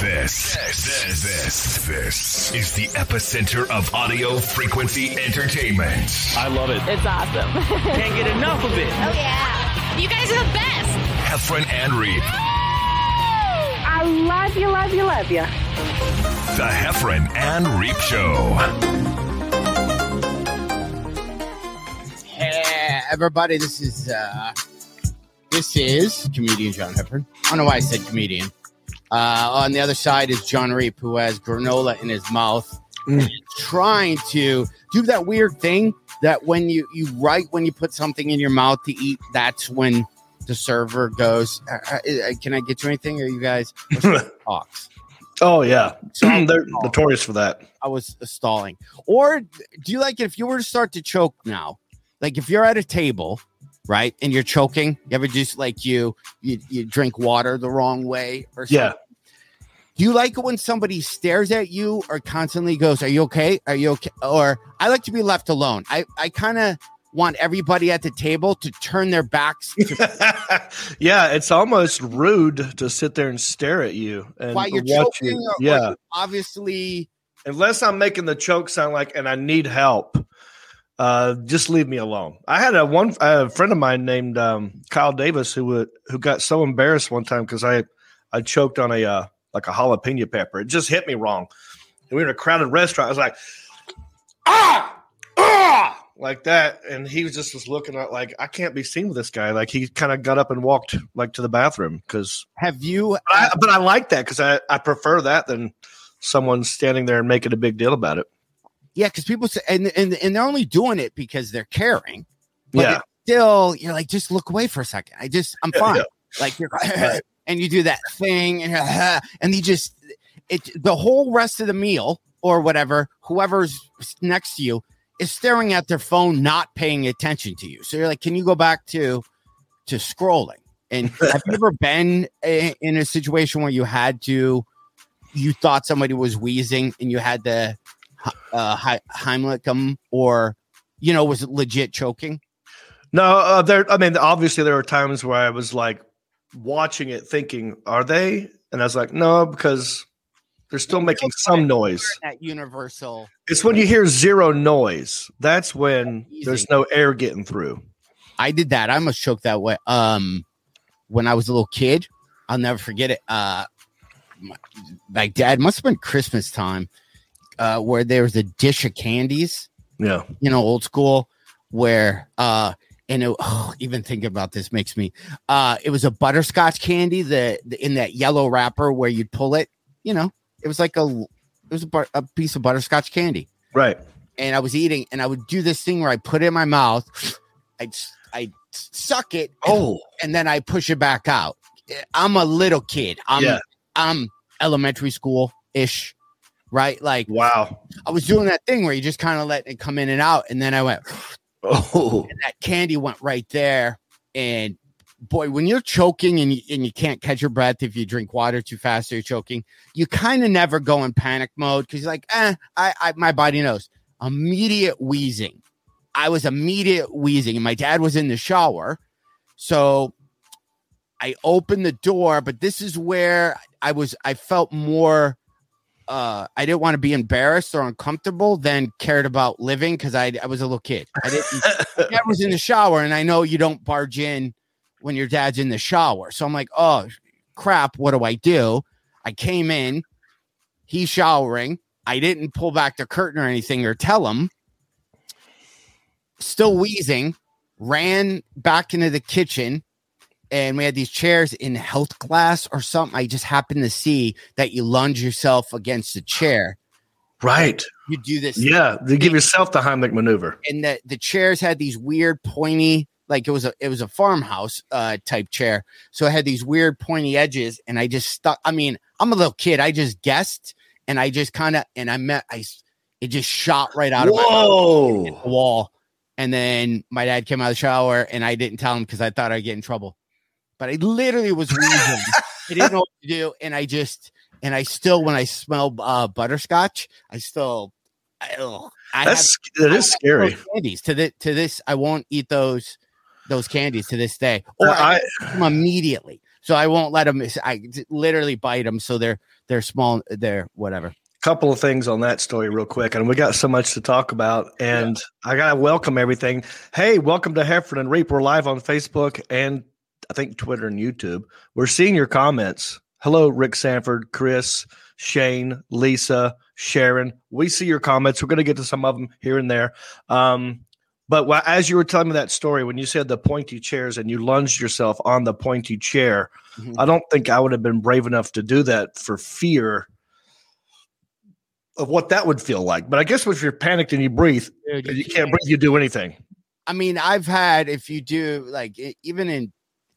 This, this, this, this is the epicenter of audio frequency entertainment. I love it. It's awesome. Can't get enough of it. Oh, yeah. You guys are the best. Heffron and Reep. I love you, love you, love you. The Heffron and Reep Show. Hey, everybody, this is uh this is comedian John Heffron. I don't know why I said comedian. Uh, on the other side is John Reep, who has granola in his mouth, Mm. trying to do that weird thing that when you you right when you put something in your mouth to eat, that's when the server goes. Uh, uh, uh, can I get you anything? Or you guys talks? Oh yeah, So- they're notorious for that. I was stalling. Or do you like it if you were to start to choke now? Like if you're at a table, right, and you're choking, you ever just like you you, you drink water the wrong way or something? Yeah. Do you like it when somebody stares at you or constantly goes, "Are you okay? Are you okay?" Or I like to be left alone. I I kind of want everybody at the table to turn their backs to yeah, it's almost rude to sit there and stare at you and while you're choking. you. or- or Yeah, you obviously. unless I'm making the choke sound like, and I need help. Uh, just leave me alone. I had a one a friend of mine named um, Kyle Davis who would who got so embarrassed one time because I I choked on a uh, like a jalapeno pepper. It just hit me wrong. And we were in a crowded restaurant. I was like, ah, ah, like that, and he was just was looking at like I can't be seen with this guy. Like he kind of got up and walked like to the bathroom because Have you? but I, but I like that because I, I prefer that than someone standing there and making a big deal about it. Yeah, because people say, and, and and they're only doing it because they're caring. But yeah. still, you're like, just look away for a second. I just, I'm Yeah, fine. yeah. Like you're, and you do that thing, and, and you just, it, the whole rest of the meal or whatever, whoever's next to you is staring at their phone, not paying attention to you. So you're like, can you go back to, to scrolling? And have you ever been i- in a situation where you had to, you thought somebody was wheezing and you had to uh, He- Heimlich them or, you know, was it legit choking? No, uh, there. I mean, obviously, there were times where I was like watching it, thinking, "Are they?" And I was like, "No," because they're still making some noise. That universal. It's when you hear zero noise. That's when there's no air getting through. I did that. I must choked that way. Um, when I was a little kid, I'll never forget it. Uh, my, my dad must have been Christmas time, uh, where there was a dish of candies, Yeah. you know, old school, where uh, and it, oh, even thinking about this makes me. Uh, it was a butterscotch candy that in that yellow wrapper where you'd pull it. You know, it was like a it was a, a piece of butterscotch candy. Right. and I was eating, and I would do this thing where I put it in my mouth, I'd I suck it, Oh. and then I push it back out. I'm a little kid. I'm Yeah. I'm elementary school ish, right? Like Wow. I was doing that thing where you just kind of let it come in and out, and then I went, Oh. and that candy went right there, and boy, when you're choking and you, and you can't catch your breath if you drink water too fast or you're choking, you kind of never go in panic mode because you're like, eh, I, I my body knows. Immediate wheezing. I was immediate wheezing, and my dad was in the shower, so I opened the door. But this is where I was. I felt more. Uh, I didn't want to be embarrassed or uncomfortable than cared about living because I, I was a little kid. I didn't dad was in the shower, and I know you don't barge in when your dad's in the shower. So I'm like, oh crap, what do I do? I came in, he's showering. I didn't pull back the curtain or anything or tell him. Still wheezing, ran back into the kitchen, and we had these chairs in health class or something. I just happened to see that you lunge yourself against the chair. Right. You do this Yeah. They give yourself the Heimlich maneuver. and the the chairs had these weird pointy like it was a it was a farmhouse uh type chair so it had these weird pointy edges and i just stuck i mean i'm a little kid i just guessed and i just kind of and i met I it just shot right out of my the wall and then my dad came out of the shower and i didn't tell him because i thought i'd get in trouble but i literally was wheezing i didn't know what to do and i just and i still when i smell uh butterscotch i still I, ugh, I have- That's that is scary. candies to the to this. I won't eat those those candies to this day, or Uh, I, I them immediately. So I won't let them. I literally bite them. So they're they're small. They're whatever. couple of things on that story real quick and we got so much to talk about and i gotta welcome everything hey welcome to Heffron and Reep we're live on facebook and i think twitter and youtube we're seeing your comments hello rick sanford chris shane lisa sharon we see your comments we're going to get to some of them here and there um, but wh- as you were telling me that story when you said the pointy chairs and you lunged yourself on the pointy chair Mhm. i don't think i would have been brave enough to do that for fear of what that would feel like. But I guess if you're panicked and you breathe, Dude, you can't breathe, you do anything. I mean, I've had if you do like even in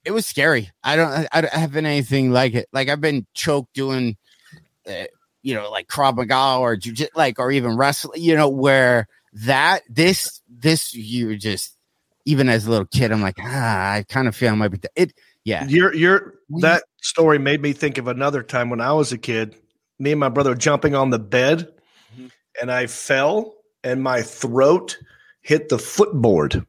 it was scary. I don't I, I haven't anything like it. Like I've been choked doing, uh, you know, like Krav Maga or jujitsu, like or even wrestling. You know, where that this this you just even as a little kid, I'm like ah, I kind of feel I might be it. Yeah, You're you're that story made me think of another time when I was a kid. Me and my brother jumping on the bed, Mhm. and I fell, and my throat hit the footboard,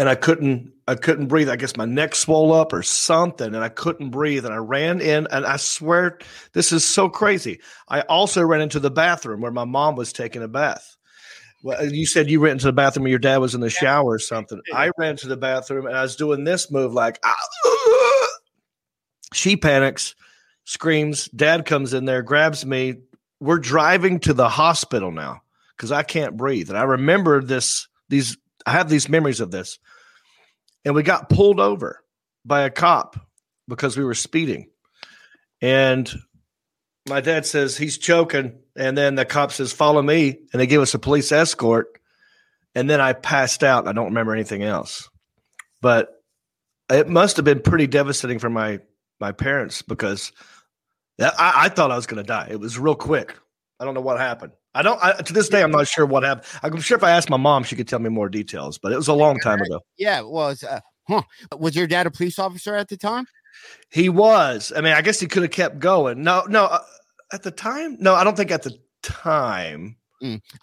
and I couldn't I couldn't breathe. I guess my neck swelled up or something, and I couldn't breathe. And I ran in, and I swear this is so crazy. I also ran into the bathroom where my mom was taking a bath. Well, you said you ran into the bathroom and your dad was in the shower or something. I ran to the bathroom and I was doing this move like, "Ah." she panics, screams. Dad comes in there, grabs me. We're driving to the hospital now because I can't breathe. And I remember this, these, I have these memories of this. And we got pulled over by a cop because we were speeding. And my dad says he's choking. And then the cop says, Follow me. And they give us a police escort. And then I passed out. I don't remember anything else. But it must have been pretty devastating for my my parents because I, I thought I was going to die. It was real quick. I don't know what happened. I don't. I, to this day, I'm not sure what happened. I'm sure if I asked my mom, she could tell me more details. But it was a long time ago. yeah. Well, it's, uh, huh? Was your dad a police officer at the time? He was. I mean, I guess he could have kept going. No, no. Uh, at the time, no, I don't think at the time.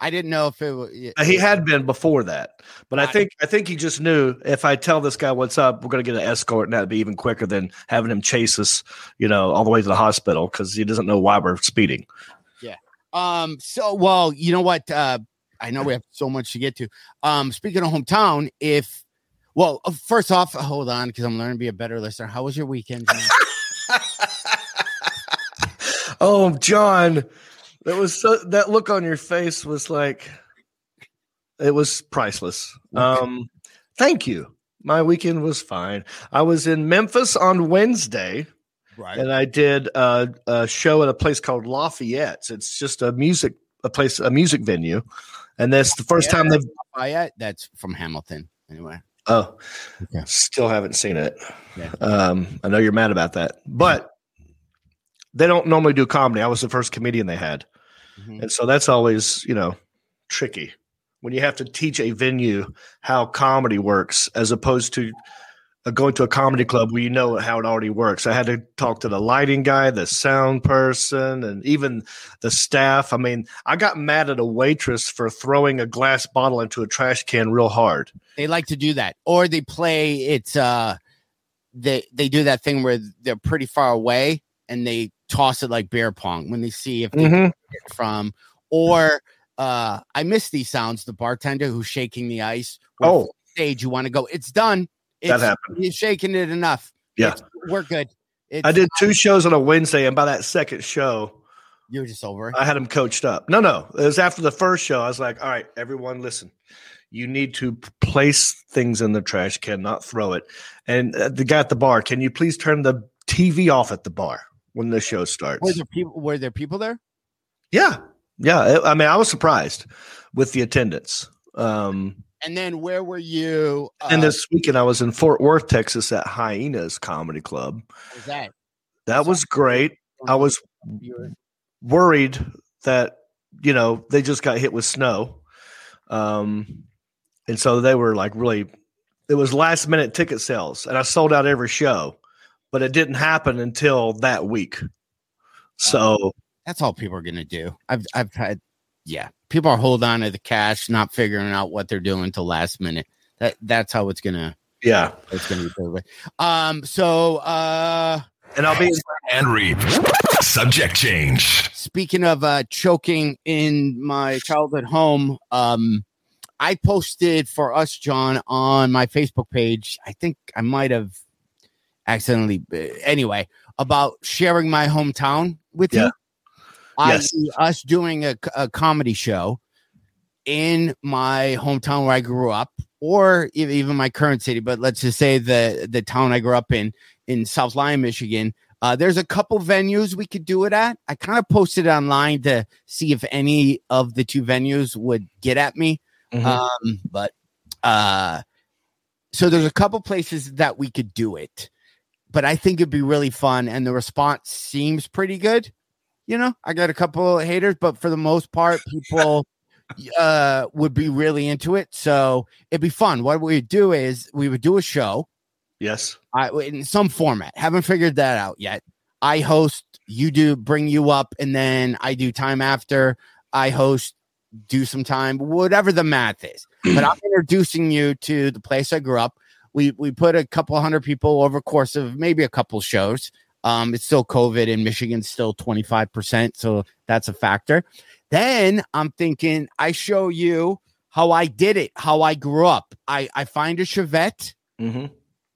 I didn't know if it was. Uh, He had been before that, but I think I think he just knew if I tell this guy what's up, we're going to get an escort, and that'd be even quicker than having him chase us, you know, all the way to the hospital because he doesn't know why we're speeding. Um. So, well, you know what? Uh, I know we have so much to get to. Um. Speaking of hometown, if well, uh, first off, hold on, because I'm learning to be a better listener. How was your weekend? Oh, John, that was so, that look on your face was like it was priceless. Um, thank you. My weekend was fine. I was in Memphis on Wednesday. Right. and I did a, a show at a place called Lafayette's. It's just a music a place a music venue, and that's the first time they've. Lafayette. That's from Hamilton. Anyway. Oh, Okay. still haven't seen it. Yeah. Um, I know you're mad about that, but they don't normally do comedy. I was the first comedian they had, Mhm. and so that's always you know tricky when you have to teach a venue how comedy works as opposed to going to a comedy club where you know how it already works. I had to talk to the lighting guy, the sound person, and even the staff. I mean, I got mad at a waitress for throwing a glass bottle into a trash can real hard. They like to do that, or they play. It's uh, they they do that thing where they're pretty far away and they toss it like beer pong when they see if they Mhm. can get it from. Or uh, I miss these sounds. The bartender who's shaking the ice. Oh. stage you want to go? It's done. It's, That happened. He's shaking it enough. Yeah. It's- we're good. It's, I did two shows on a Wednesday, and by that second show, You're just over. I had them coached up. No, no, it was after the first show. I was like, "All right, everyone, listen. You need to place things in the trash can, not throw it." And uh, the guy at the bar, can you please turn the TV off at the bar when the show starts? Were there people? Were there people there? Yeah, yeah. I I mean, I was surprised with the attendance. Um, And then where were you? Uh, and this weekend, I was in Fort Worth, Texas, at Hyenas Comedy Club. was that? That was great. I was worried that you know they just got hit with snow um and so they were like really it was last minute ticket sales and i sold out every show but it didn't happen until that week so That's all people are gonna do. I've I've had yeah. People are holding on to the cash, not figuring out what they're doing till last minute. That that's how it's gonna Yeah, It's gonna be perfect. Um, so uh and I'll be And reap. Subject change. speaking of uh choking in my childhood home, um I posted for us, John, on my Facebook page. I think I might have accidentally uh, anyway about sharing my hometown with Yeah. you. I Yes. us doing a, a comedy show in my hometown where I grew up, or even my current city. But let's just say the the town I grew up in in South Lyon, Michigan. Uh, there's a couple venues we could do it at. I kind of posted it online to see if any of the two venues would get at me. Mhm. Um, but uh, so there's a couple places that we could do it, but I think it'd be really fun, and the response seems pretty good. You know, I got a couple of haters, but for the most part, people uh would be really into it. So it'd be fun. What we would do is we would do a show yes. I in some format. Haven't figured that out yet. I host, you do bring you up, and then I do time after. I host, do some time, whatever the math is. but I'm introducing you to the place I grew up. We we put a couple hundred people over course of maybe a couple shows. Um, it's still COVID in Michigan, still 25%, so that's a factor. Then I'm thinking I show you how I did it, how I grew up. I I find a Chevette. hmm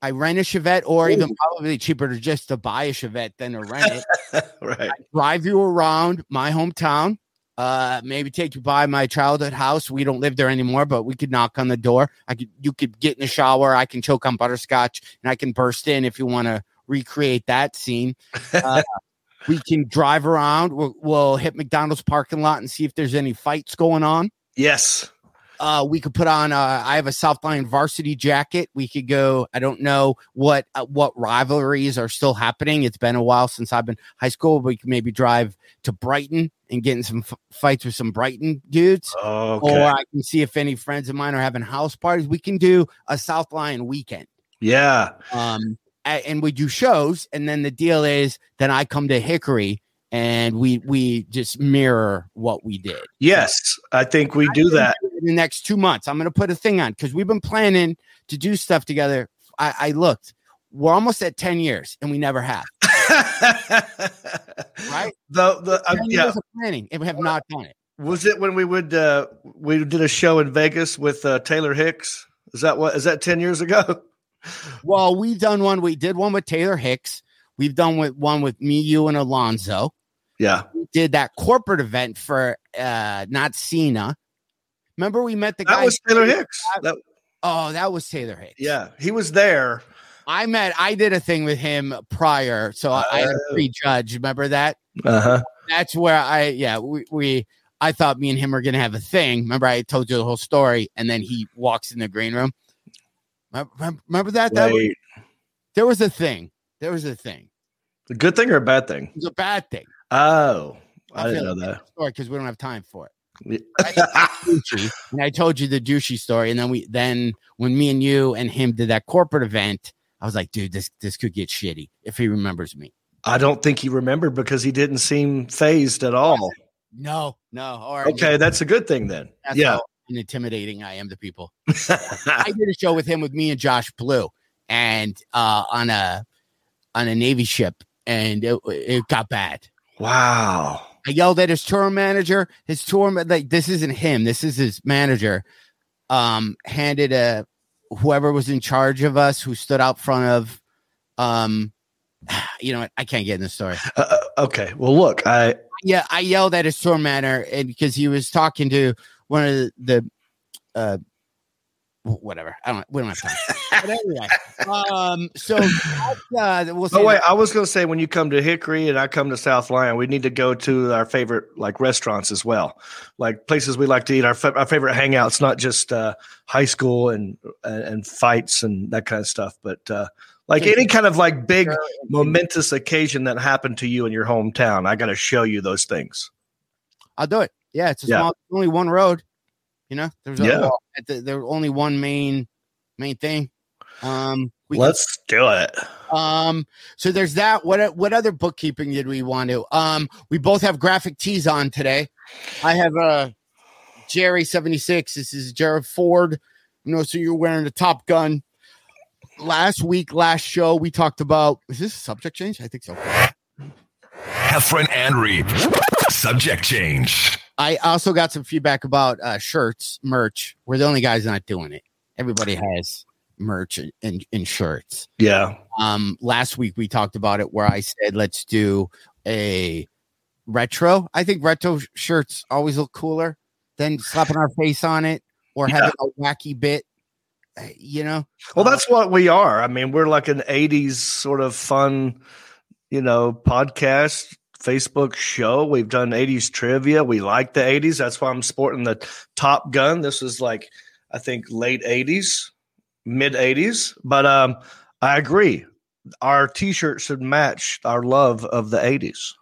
I rent a Chevette, or even probably cheaper to just to buy a Chevette than to rent it. right. Drive you around my hometown. Uh, maybe take you by my childhood house. We don't live there anymore, but we could knock on the door. I could, you could get in the shower. I can choke on butterscotch, and I can burst in if you want to recreate that scene. Uh, we can drive around. We'll, we'll hit McDonald's parking lot and see if there's any fights going on Yes. uh we could put on uh i have a South Lyon varsity jacket we could go i don't know what uh, what rivalries are still happening it's been a while since i've been high school we could maybe drive to brighton and get in some f- fights with some brighton dudes Okay. or i can see if any friends of mine are having house parties we can do a South Lyon weekend yeah. um and we do shows and then the deal is then i come to hickory and we we just mirror what we did Yes. I think we do that. in the next two months. I'm going to put a thing on because we've been planning to do stuff together. I, I looked, we're almost at 10 years and we never have, right? The, the, uh, 10 yeah. years of planning and we have not done it. Was it when we would uh we did a show in Vegas with uh, Taylor Hicks? Is that what is that 10 years ago? Well, we've done one. We did one with Taylor Hicks. We've done with one with me, you, and Alonzo. Yeah. We did that corporate event for uh not Cena. Remember we met the That guy. was Taylor Hicks. That, Oh, that was Taylor Hicks. yeah, he was there. I met. I did a thing with him prior, so I, I had a Oh. prejudge. Remember that? Uh-huh. that's where I yeah we, we I thought me and him were gonna have a thing. Remember I told you the whole story, and then he walks in the green room. Remember, that? That was, there was a thing. There was a thing. a good thing or a bad thing? It was a bad thing. Oh, I I'll didn't know that. Story because we don't have time for it. Yeah. Douchey. and I told you the douchey story, and then we then when me and you and him did that corporate event, I was like, dude, this this could get shitty if he remembers me. I don't think he remembered because he didn't seem phased at all. No, no. Or Okay, that's a good thing then. that's yeah. How intimidating I am to people. I did a show with him with me and Josh Blue, and uh, on a on a Navy ship, and it, it got bad. wow. I yelled at his tour manager. His tour like this isn't him. This is his manager. Um, handed a whoever was in charge of us, who stood out front of, um, you know, what? I can't get in the story. Uh, okay. Well, look, I Yeah, I yelled at his tour manager, and because he was talking to one of the, the uh, whatever. I don't. We don't have time. but anyway, um, so uh, we'll Oh wait, that- I was going to say when you come to Hickory and I come to South Lyon, we need to go to our favorite like restaurants as well, like places we like to eat. Our fa- our favorite hangouts, not just uh, high school and, and and fights and that kind of stuff, but uh, like any kind of like big momentous occasion that happened to you in your hometown. I got to show you those things. I'll do it. Yeah, it's a Yeah. small, only one road. You know, there's a, Yeah. at the, there's only one main main thing. Um, we Let's do it. Um, so there's that. What what other bookkeeping did we want to? Um, we both have graphic tees on today. I have uh Jerry seventy six. This is Jared Ford. You know, so you're wearing the Top Gun. last week, last show, we talked about. Is this a subject change? I think so. Heffron and Reep. Subject change. I also got some feedback about uh, shirts, merch. We're the only guys not doing it. Everybody has merch and, and, and shirts. Yeah. Um, last week we talked about it where I said let's do a retro. I think retro shirts always look cooler than slapping our face on it or Yeah. having a wacky bit. uh, You know, Well, that's what we are. I mean, we're like an 80s sort of fun, you know, podcast, Facebook show. We've done 80s trivia. We like the 80s. That's why I'm sporting the Top Gun. This is like, I think, late 80s, mid 80s. But um, I agree. Our t shirt should match our love of the 80s.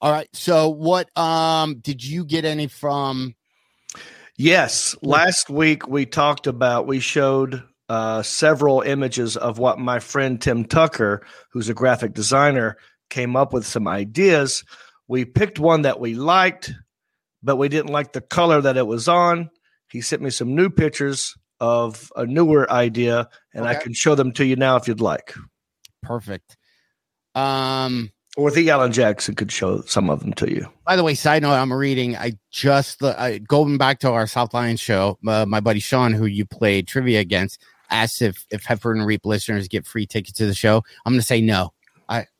All right. So what um did you get any from Yes, last week we talked about we showed uh, several images of what my friend Tim Tucker, who's a graphic designer, came up with some ideas. We picked one that we liked, but we didn't like the color that it was on. He sent me some new pictures of a newer idea, and I can show them to you now if you'd like. perfect? Um Or the Alan Jackson could show some of them to you. by the way, side note, I'm reading. I just I, going back to our South Lyon show. Uh, my buddy Sean, who you played trivia against, asked if if Heffron and Reep listeners get free tickets to the show. I'm going to say no.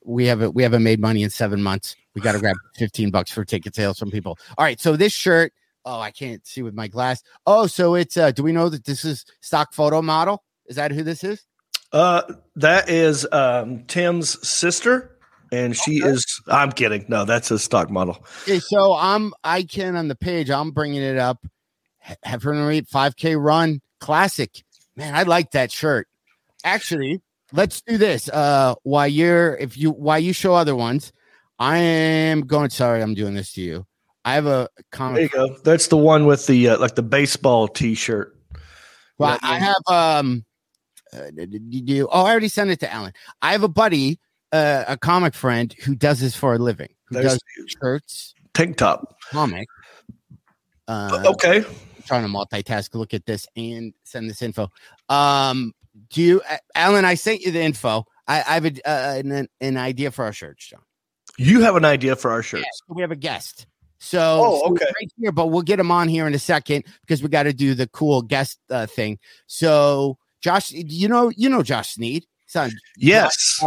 We haven't we haven't made money in seven months. We got to grab 15 bucks for ticket sales from people. All right, so this shirt. Oh, I can't see with my glass. Oh, so it's uh do we know that this is stock photo model? Is that who this is? Uh, that is um, Tim's sister, and she is. I'm kidding. No, that's a stock model. Okay, so I'm I can on the page. I'm bringing it up. Heffron and Reep 5K run classic. Man, I like that shirt. Actually, let's do this. Uh, while you're if you while you show other ones, I am going. Sorry, I'm doing this to you. I have a There you comic. go. That's the one with the uh, like the baseball T-shirt. Well, I have um. Uh, you? Oh, I already sent it to Alan. I have a buddy, uh, a comic friend who does this for a living. Who There's does shirts, tank top. comic. Uh, okay. trying to multitask, look at this and send this info. Um, do you, Alan? I sent you the info. I, I have a, uh, an, an idea for our shirts, John. You have an idea for our shirts. We have a guest. So, Oh, so okay. right here, but we'll get him on here in a second because we got to do the cool guest uh, thing. So, Josh, you know, you know Josh Sneed. Son, on Yes.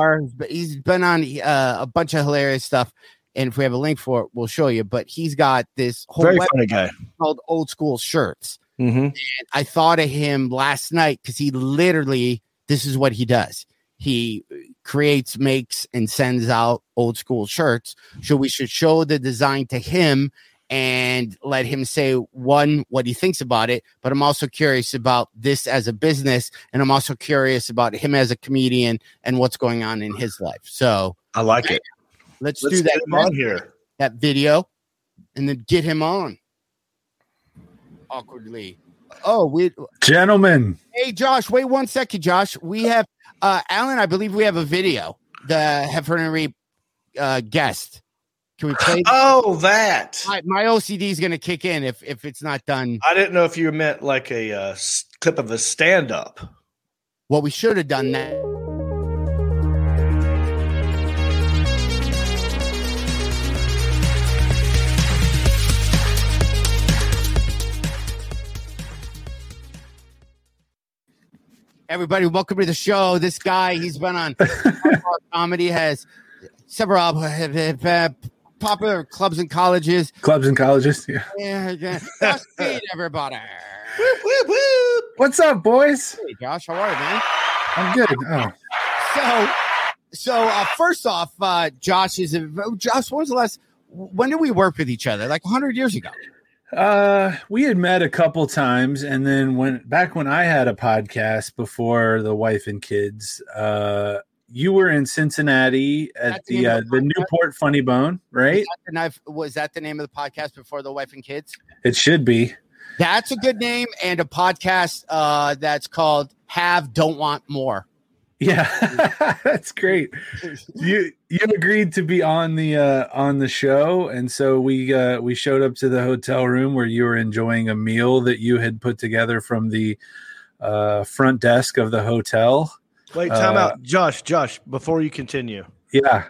he's been on uh, a bunch of hilarious stuff. And if we have a link for it, we'll show you. But he's got this whole Very funny guy. called Old School Shirts. Hmm I thought of him last night because he literally, this is what he does. He creates, makes, and sends out old school shirts. So we should show the design to him and let him say one what he thinks about it. But I'm also curious about this as a business, and I'm also curious about him as a comedian and what's going on in his life. So I like it. let's, Let's do that on here. that video and then get him on awkwardly. Oh, we Gentlemen, Hey, Josh, wait one second, Josh. We have uh Alan, I believe we have a video. The Heffron and uh guest. Can we play? Oh, that. my, my OCD is gonna kick in if if it's not done. I didn't know if you meant like a uh, clip of a stand-up. Well, we should have done that. Everybody, welcome to the show. This guy, he's been on comedy, has several uh, popular clubs and colleges. clubs and colleges. Yeah. Yeah, yeah. Josh Sneed, everybody. Whoop, whoop, whoop. What's up, boys? Hey, Josh, how are you, man? I'm good. Oh, So, so uh, first off, uh, Josh is a, Josh. When was the last? When did we work with each other? Like hundred years ago. Uh, we had met a couple times, and then when back when I had a podcast before the wife and kids, uh, you were in Cincinnati at the the uh, the the? Newport Funny Bone, right? Was that, the knife, was that the name of the podcast before the wife and kids? It should be. That's a good name, and a podcast uh, that's called "Have Don't Want More." Yeah, that's great. You you agreed to be on the uh, on the show, and so we uh, we showed up to the hotel room where you were enjoying a meal that you had put together from the uh, front desk of the hotel, Wait, time Uh, out, Josh. Josh, before you continue, Yeah,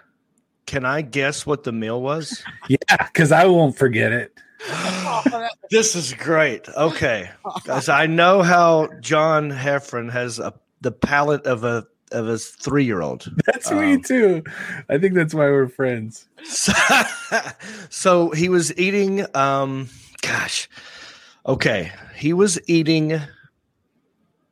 can I guess what the meal was? yeah, because I won't forget it. this is great. Okay, guys, I know how John Heffron has a, the palate of a of a three year old. That's me Um, too. I think that's why we're friends. So, so he was eating. Um, gosh, okay, he was eating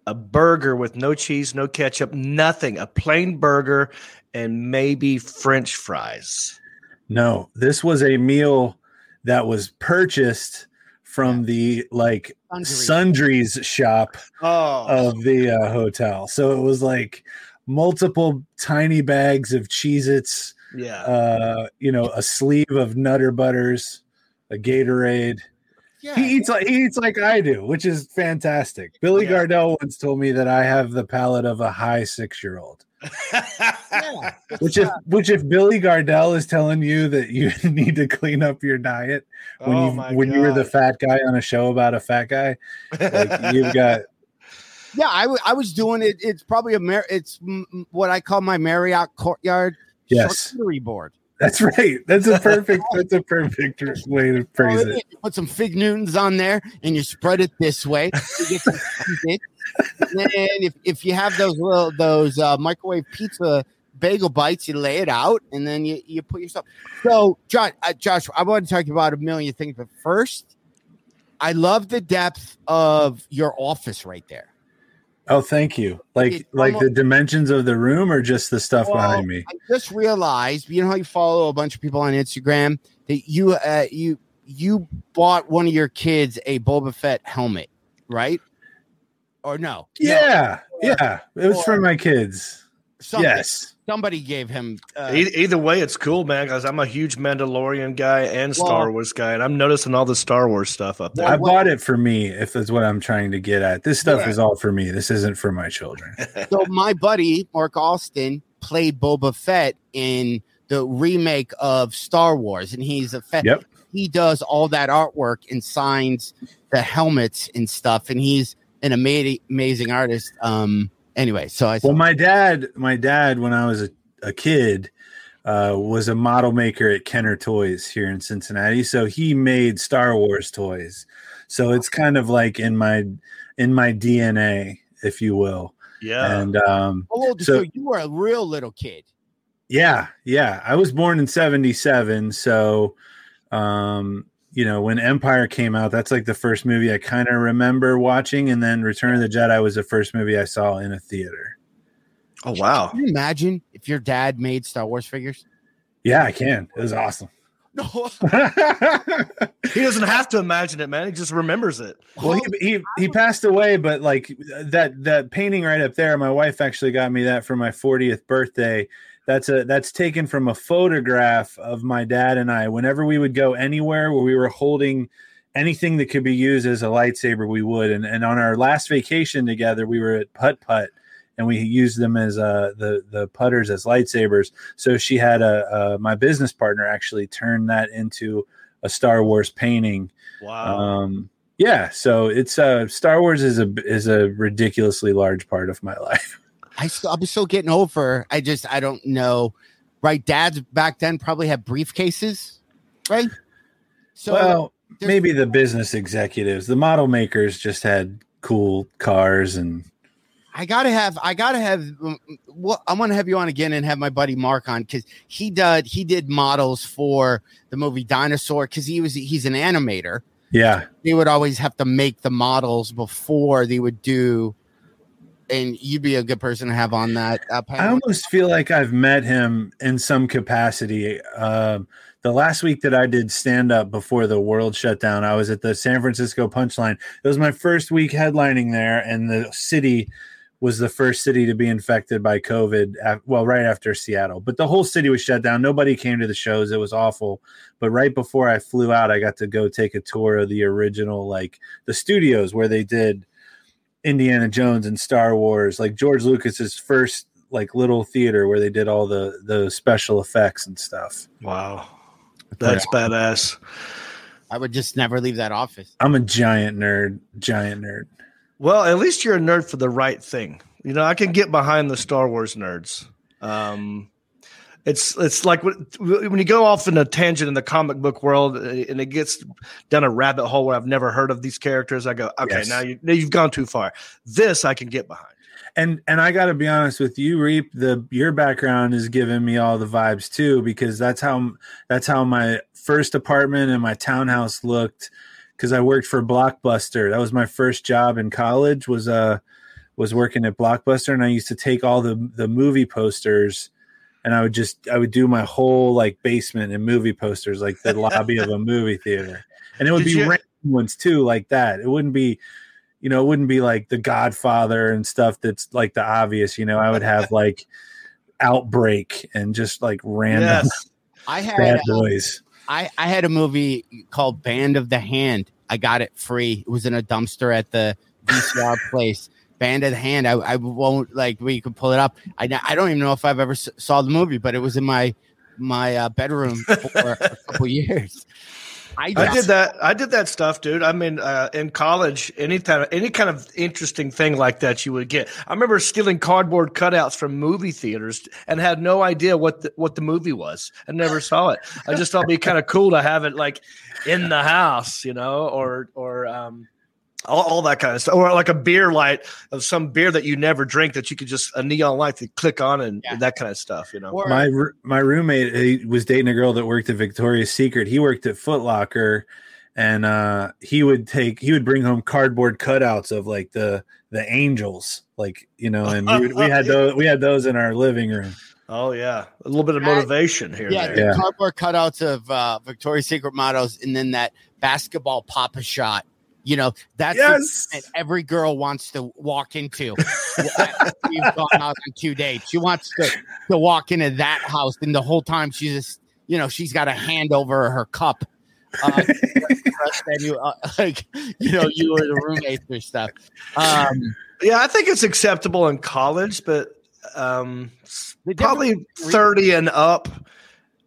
a burger with no cheese, no ketchup, nothing. A plain burger and maybe French fries. No, this was a meal that was purchased from the like Sundry. sundries shop Oh, of the uh, hotel. So it was like multiple tiny bags of Cheez Its, yeah. uh, you know, a sleeve of Nutter Butters, a Gatorade. Yeah. He eats like he eats like I do, which is fantastic. Billy Yeah. Gardell once told me that I have the palate of a high six year old. Yeah. Which if which if Billy Gardell is telling you that you need to clean up your diet when Oh you my when you were the fat guy on a show about a fat guy, like you've got Yeah, I I was doing it. It's probably a Mar- it's mm, what I call my Marriott courtyard Yes. charcuterie board. That's right. That's a perfect that's a perfect way to phrase Oh, it. You put some fig Newtons on there, and you spread it this way. You get some and then if, if you have those little those uh, microwave pizza bagel bites, you lay it out, and then you, you put yourself. So, Josh, uh, Josh, I want to talk about a million things, but first, I love the depth of your office right there. Oh, thank you. Like It's like the dimensions of the room or just the stuff Well, behind me. I just realized, you know how you follow a bunch of people on Instagram that you uh, you you bought one of your kids a Boba Fett helmet, right? Or no? Yeah. Yeah. It was for my kids. Something. Yes. somebody gave him. Uh, Either way, it's cool, man. Because I'm a huge Mandalorian guy and Star Well- Wars guy, and I'm noticing all the Star Wars stuff up there. I bought it for me, if that's what I'm trying to get at. This stuff Yeah. is all for me. This isn't for my children. so my buddy Mark Austin played Boba Fett in the remake of Star Wars, and he's a Fett. Yep. He does all that artwork and signs the helmets and stuff, and he's an amazing, amazing artist. Um. Anyway, so I Well, my dad, my dad, when I was a, a kid, uh, was a model maker at Kenner Toys here in Cincinnati. So he made Star Wars toys. So it's kind of like in my in my DNA, if you will. yeah. And um, How old? So- So, you were a real little kid. yeah, yeah, I was born in '77. So, um, you know, when Empire came out, that's like the first movie I kind of remember watching, and then Return of the Jedi was the first movie I saw in a theater. oh wow. Can you imagine if your dad made Star Wars figures? Yeah, I can. It was awesome. No. He doesn't have to imagine it, man. He just remembers it. Well, he, he he passed away, but like that that painting right up there, my wife actually got me that for my 40th birthday. That's a that's taken from a photograph of my dad and I. Whenever we would go anywhere where we were holding anything that could be used as a lightsaber, we would. And and on our last vacation together, we were at Putt Putt, and we used them as uh the the putters as lightsabers. So she had a, a my business partner actually turn that into a Star Wars painting Wow. um yeah so it's uh star wars is a is a ridiculously large part of my life I still, I'm still getting over. I just, I don't know. Right, dads back then probably had briefcases, right? So well maybe the business executives the model makers just had cool cars and I gotta have, I gotta have. um, Well, I want to have you on again and have my buddy Mark on because he did, he did models for the movie Dinosaur because he was, he's an animator. yeah They would always have to make the models before they would do. And you'd be a good person to have on that. Uh, i almost feel like i've met him in some capacity um the last week that i did stand up before the world shut down i was at the san francisco punchline it was my first week headlining there and the city was the first city to be infected by COVID. af- Well, right after Seattle, but the whole city was shut down. Nobody came to the shows. It was awful. But right before I flew out, I got to go take a tour of the original, like the studios where they did Indiana Jones and Star Wars, like George Lucas's first like little theater where they did all the the special effects and stuff. wow. That's badass. I would just never leave that office. I'm a giant nerd, giant nerd. Well, at least you're a nerd for the right thing. You know, I can get behind the Star Wars nerds. Um, it's it's like when you go off in a tangent in the comic book world uh, and it gets down a rabbit hole where I've never heard of these characters. I go, okay, Yes. now you now you've gone too far. This I can get behind. and and I got to be honest with you, Reep. The your background is giving me all the vibes too, because that's how that's how my first apartment and my townhouse looked. Because I worked for Blockbuster. That was my first job in college. Was uh was working at Blockbuster, and I used to take all the the movie posters, and I would just I would do my whole like basement and movie posters, like the lobby of a movie theater, and it would Did be you- random ones too, like that. It wouldn't be you know, it wouldn't be like the Godfather and stuff that's like the obvious, you know, I would have like outbreak and just like random Yes. I had bad uh, boys. I, I had a movie called Band of the Hand. I got it free. It was in a dumpster at the VCR place. Band of the Hand. I, I won't like we could pull it up. I I don't even know if I've ever s- saw the movie, but it was in my my uh, bedroom for a couple years. I, I did that. I did that stuff, dude. I mean, uh, in college, any time, any kind of interesting thing like that, you would get. I remember stealing cardboard cutouts from movie theaters and had no idea what the, what the movie was. I never saw it. I just thought it'd be kind of cool to have it like in the house, you know, or or um, all, all that kind of stuff, or like a beer light of some beer that you never drink that you could just a neon light to click on and Yeah. that kind of stuff, you know. Or- My my roommate he was dating a girl that worked at Victoria's Secret. He worked at Foot Locker and uh he would take he would bring home cardboard cutouts of like the the angels like you know and we, would- we had those we had those in our living room Oh yeah, a little bit of I- motivation here. yeah, there. the Yeah. cardboard cutouts of uh, Victoria's Secret models, and then that basketball papa shot. You know, that's yes that every girl wants to walk into. We've gone out on two dates. She wants to, to walk into that house, and the whole time she's just, you know, she's got a hand over her cup. Uh, and you, uh, like, you know, you were the roommates or stuff. Um, Yeah, I think it's acceptable in college, but um, probably thirty and up,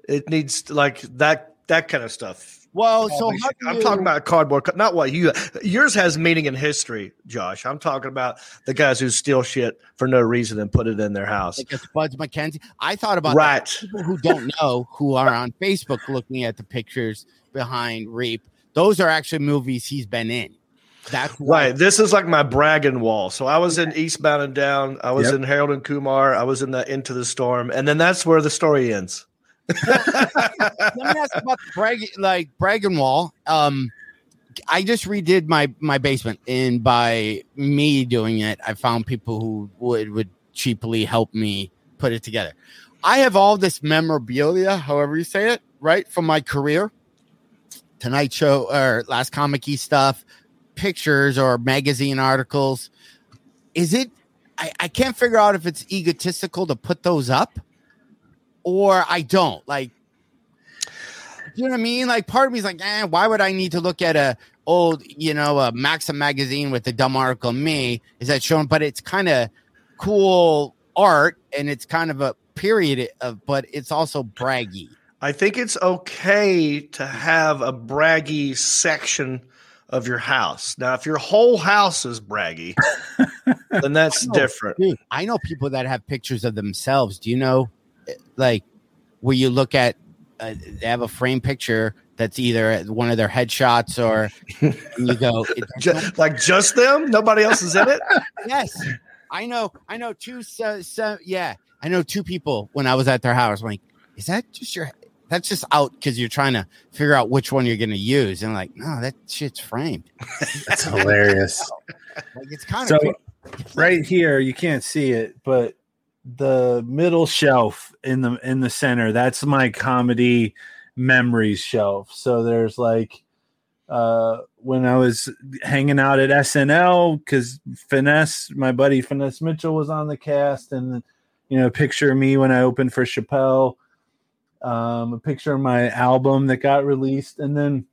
it needs like that that kind of stuff. Well, oh, so how do I'm you- talking about cardboard, not what you. Yours has meaning in history, Josh. I'm talking about the guys who steal shit for no reason and put it in their house. like it's Buds McKenzie. I thought about that. Right. people who don't know who are on Facebook looking at the pictures behind Reep. Those are actually movies he's been in. That's why- Right. This is like my bragging wall. So I was in Eastbound and Down. I was Yep. in Harold and Kumar. I was in the Into the Storm, and then that's where the story ends. Let me ask about the brag, like bragging wall. Um, I just redid my my basement, and by me doing it, I found people who would would cheaply help me put it together. I have all this memorabilia, however you say it, right from my career, Tonight Show or Last Comic stuff, pictures or magazine articles. Is it? I, I can't figure out if it's egotistical to put those up, or I don't like. You know what I mean? Like part of me is like, eh, why would I need to look at a old, you know, a Maxim magazine with a dumb article me? Is that showing? But it's kind of cool art and it's kind of a period of, but it's also braggy. I think it's okay to have a braggy section of your house. Now, if your whole house is braggy, then that's know. different. Dude, I know people that have pictures of themselves. Do you know, like, where you look at, uh, they have a frame picture that's either one of their headshots or you go, it- Ju- like just them? Nobody else is in it? yes, I know, I know two, so, so, yeah, I know two people when I was at their house. I'm like, is that just your, that's just out because you're trying to figure out which one you're going to use. And like, no, that shit's framed. that's hilarious Like, it's kind so of, right here you can't see it but the middle shelf in the in the center. That's my comedy memories shelf. So there's like uh when i was hanging out at snl because finesse my buddy finesse mitchell was on the cast and you know picture of me when i opened for chappelle um a picture of my album that got released and then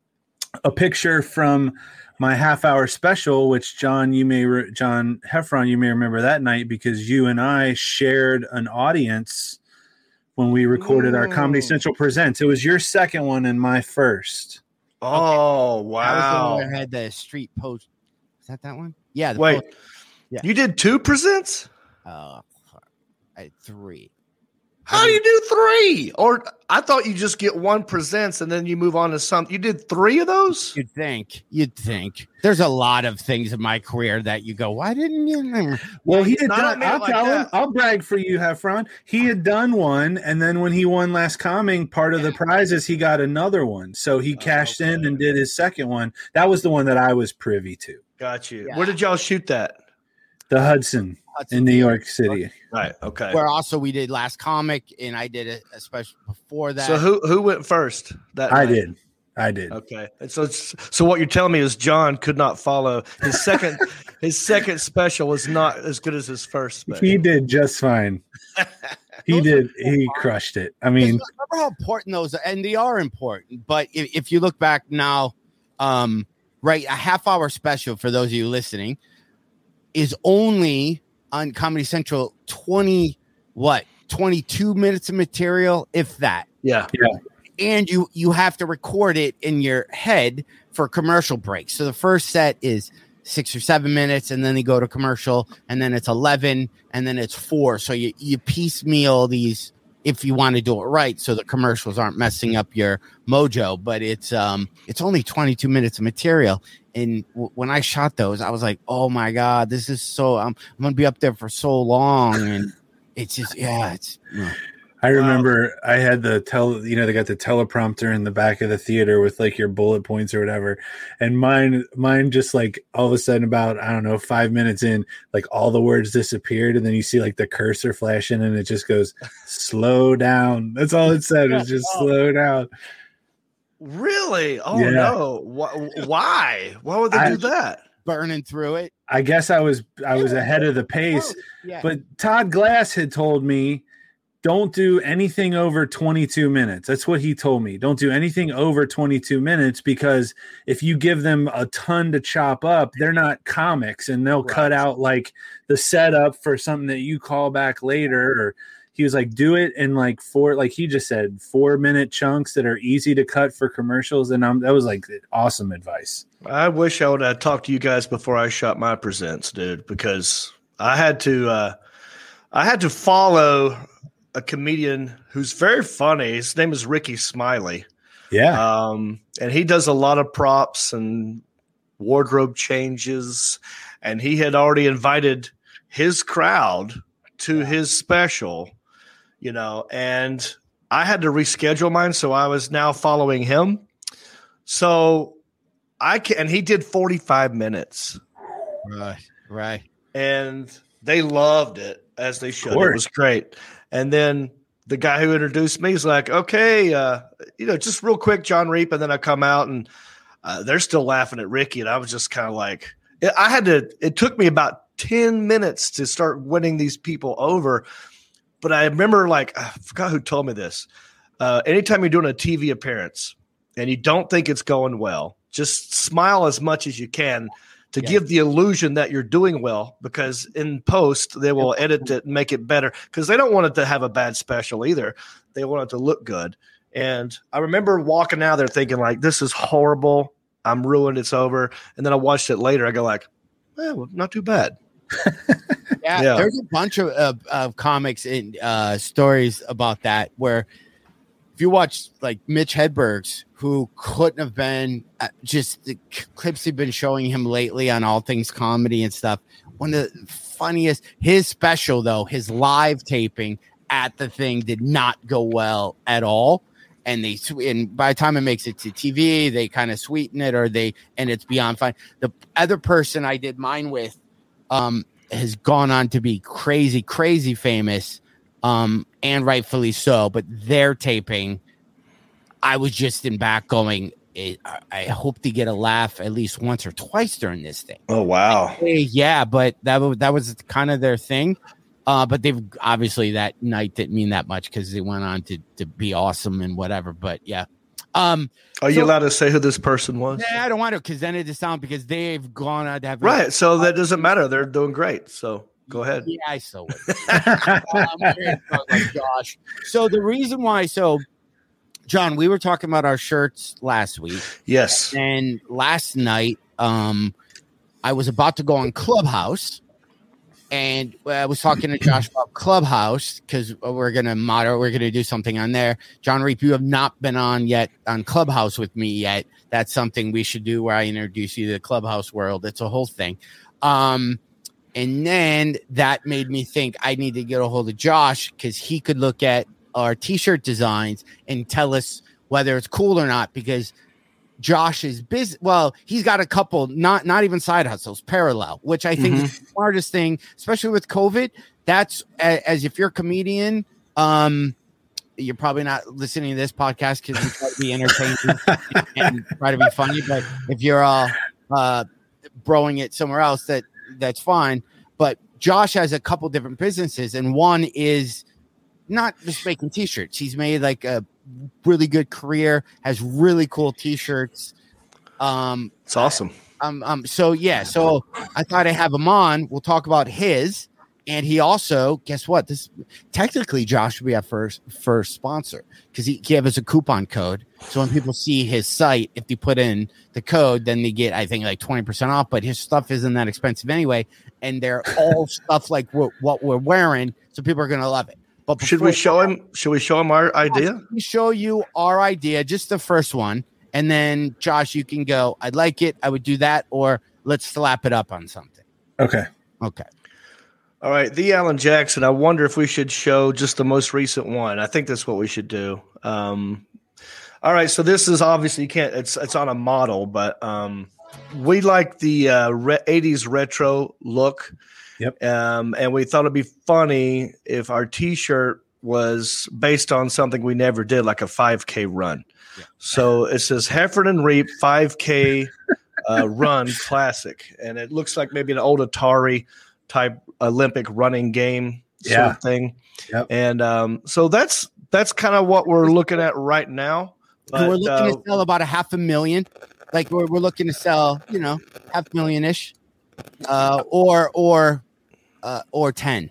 a picture from my half hour special, which John, you may, re- John Heffron, you may remember that night because you and I shared an audience when we recorded our Comedy. Central Presents. It was your second one and my first. Oh, I was the wow. one that had the street post. Is that that one? Yeah. The Wait, post- Yeah. you did two presents? Uh, I had three. How do you do three? Or I thought you just get one presents and then you move on to something. You did three of those? You'd think. You'd think. There's a lot of things in my career that you go, why didn't you? Well, he had I don't done. I'll like tell him. I'll brag for you, Heffron. He had done one, and then when he won Last Comic, part of the prizes he got another one. So he oh, cashed in okay. and did his second one. That was the one that I was privy to. Got you. Yeah. Where did y'all shoot that? The Hudson in New York City. Right. Okay. Where also we did last comic, and I did a, a special before that. So who who went first? That I night? did. I did. Okay. And so so what you're telling me is John could not follow his second his second special was not as good as his first special. He did just fine. He did. He fun. crushed it. I mean, remember how important those are, and they are important. But if, if you look back now, um, right, a half hour special for those of you listening is only on Comedy Central 20 what 22 minutes of material, if that. yeah. And you you have to record it in your head for commercial breaks. So the first set is six or seven minutes, and then they go to commercial, and then it's 11, and then it's four. So you, you piecemeal these if you want to do it right so the commercials aren't messing up your mojo but it's um it's only 22 minutes of material and w- when i shot those i was like oh my god this is so i'm, I'm gonna be up there for so long and it's just yeah it's I remember I had the tell you know, they got the teleprompter in the back of the theater with like your bullet points or whatever. And mine, mine just like all of a sudden, about, I don't know, five minutes in, like all the words disappeared. And then you see like the cursor flashing and it just goes, slow down. That's all it said. It was just oh. slow down. Really? Oh Yeah. no. Wh- Why? Why would they I- do that? burning through it I guess I was, I was ahead of the oh, pace. yeah But Todd Glass had told me, don't do anything over 22 minutes. That's what he told me. Don't do anything over 22 minutes because if you give them a ton to chop up, they're not comics and they'll cut out like the setup for something that you call back later. Or he was like, do it in like four, like he just said, four minute chunks that are easy to cut for commercials. And um, that was like awesome advice. I wish I would have talked to you guys before I shot my presents, dude, because I had to uh I had to follow a comedian who's very funny. His name is Rickey Smiley. Yeah. Um, and he does a lot of props and wardrobe changes. And he had already invited his crowd to his special, you know, and I had to reschedule mine. So I was now following him. So I can, and he did 45 minutes right right and they loved it as they should. It was great. And then the guy who introduced me is like, okay, uh, you know, just real quick, Jon Reep. And then I come out and uh, they're still laughing at Ricky. And I was just kind of like, I had to, it took me about 10 minutes to start winning these people over. But I remember, like, I forgot who told me this. Uh, anytime you're doing a TV appearance and you don't think it's going well, just smile as much as you can to Yeah. give the illusion that you're doing well because in post they will edit it and make it better because they don't want it to have a bad special either. They want it to look good. And I remember walking out there thinking like this is horrible. I'm ruined. It's over. And then I watched it later. I go like, well, not too bad. yeah, Yeah. there's a bunch of, of, of comics and uh, stories about that where if you watch like Mitch Hedberg's, who couldn't have been uh, just the clips they've been showing him lately on all things comedy and stuff. One of the funniest, his special though, his live taping at the thing did not go well at all. And they and by the time it makes it to TV, they kind of sweeten it or they and it's beyond fine. The other person I did mine with um has gone on to be crazy, crazy famous, um, and rightfully so. But their taping, I was just in back going. "Eh, I- I hope to get a laugh at least once or twice during this thing. Oh wow. Yeah, but that was that was kind of their thing. Uh, but they've obviously that night didn't mean that much because they went on to to be awesome and whatever. But yeah, um, Are you allowed to say who this person was? yeah, I don't want to because then it just sound because they've gone out to have Right. So that doesn't matter. They're doing great. So go ahead. Yeah, I still would. um, oh gosh. So the reason why, so John, we were talking about our shirts last week, Yes. and last night, um, I was about to go on Clubhouse, and I was talking to Josh about Clubhouse because we're gonna model, we're gonna do something on there. Jon Reep, you have not been on yet on Clubhouse with me yet. That's something we should do where I introduce you to the Clubhouse world. It's a whole thing. Um, and then that made me think I need to get a hold of Josh because he could look at our t-shirt designs and tell us whether it's cool or not because Josh is busy. Well, he's got a couple, not not even side hustles, parallel, which I think is the smartest thing, especially with COVID. That's a- as if you're a comedian, um, you're probably not listening to this podcast because we try to be entertaining and try to be funny. But if you're all uh, broing it somewhere else, that that's fine. But Josh has a couple different businesses, and one is not just making t-shirts. He's made like a really good career, has really cool t-shirts. Um, It's awesome. um, um, so yeah, so I thought I'd have him on. We'll talk about his, and he also, guess what? This technically Josh would be our first first sponsor because he gave us a coupon code. So when people see his site, if they put in the code, then they get I think like twenty percent off. But his stuff isn't that expensive anyway, and they're all stuff like what, what we're wearing, so people are gonna love it. But Should we show him? Should we show him our idea? let me show you our idea, just the first one, and then Josh, you can go. I'd like it. I would do that, or let's slap it up on something. Okay. Okay. All right, the Alan Jackson. I wonder if we should show just the most recent one. I think that's what we should do. Um, all right, so this is obviously you can't. It's it's on a model, but um, we like the uh, re- '80s retro look. Yep. Um, and we thought it'd be funny if our T-shirt was based on something we never did, like a 5K run. So it says Heffron and Reep 5K uh, Run Classic, and it looks like maybe an old Atari type Olympic running game sort Yeah. of thing. Yep. And um, so that's that's kind of what we're looking at right now. And we're looking uh, to sell about a half a million. Like we're, we're looking to sell, you know, half million ish, uh, or or uh, or ten.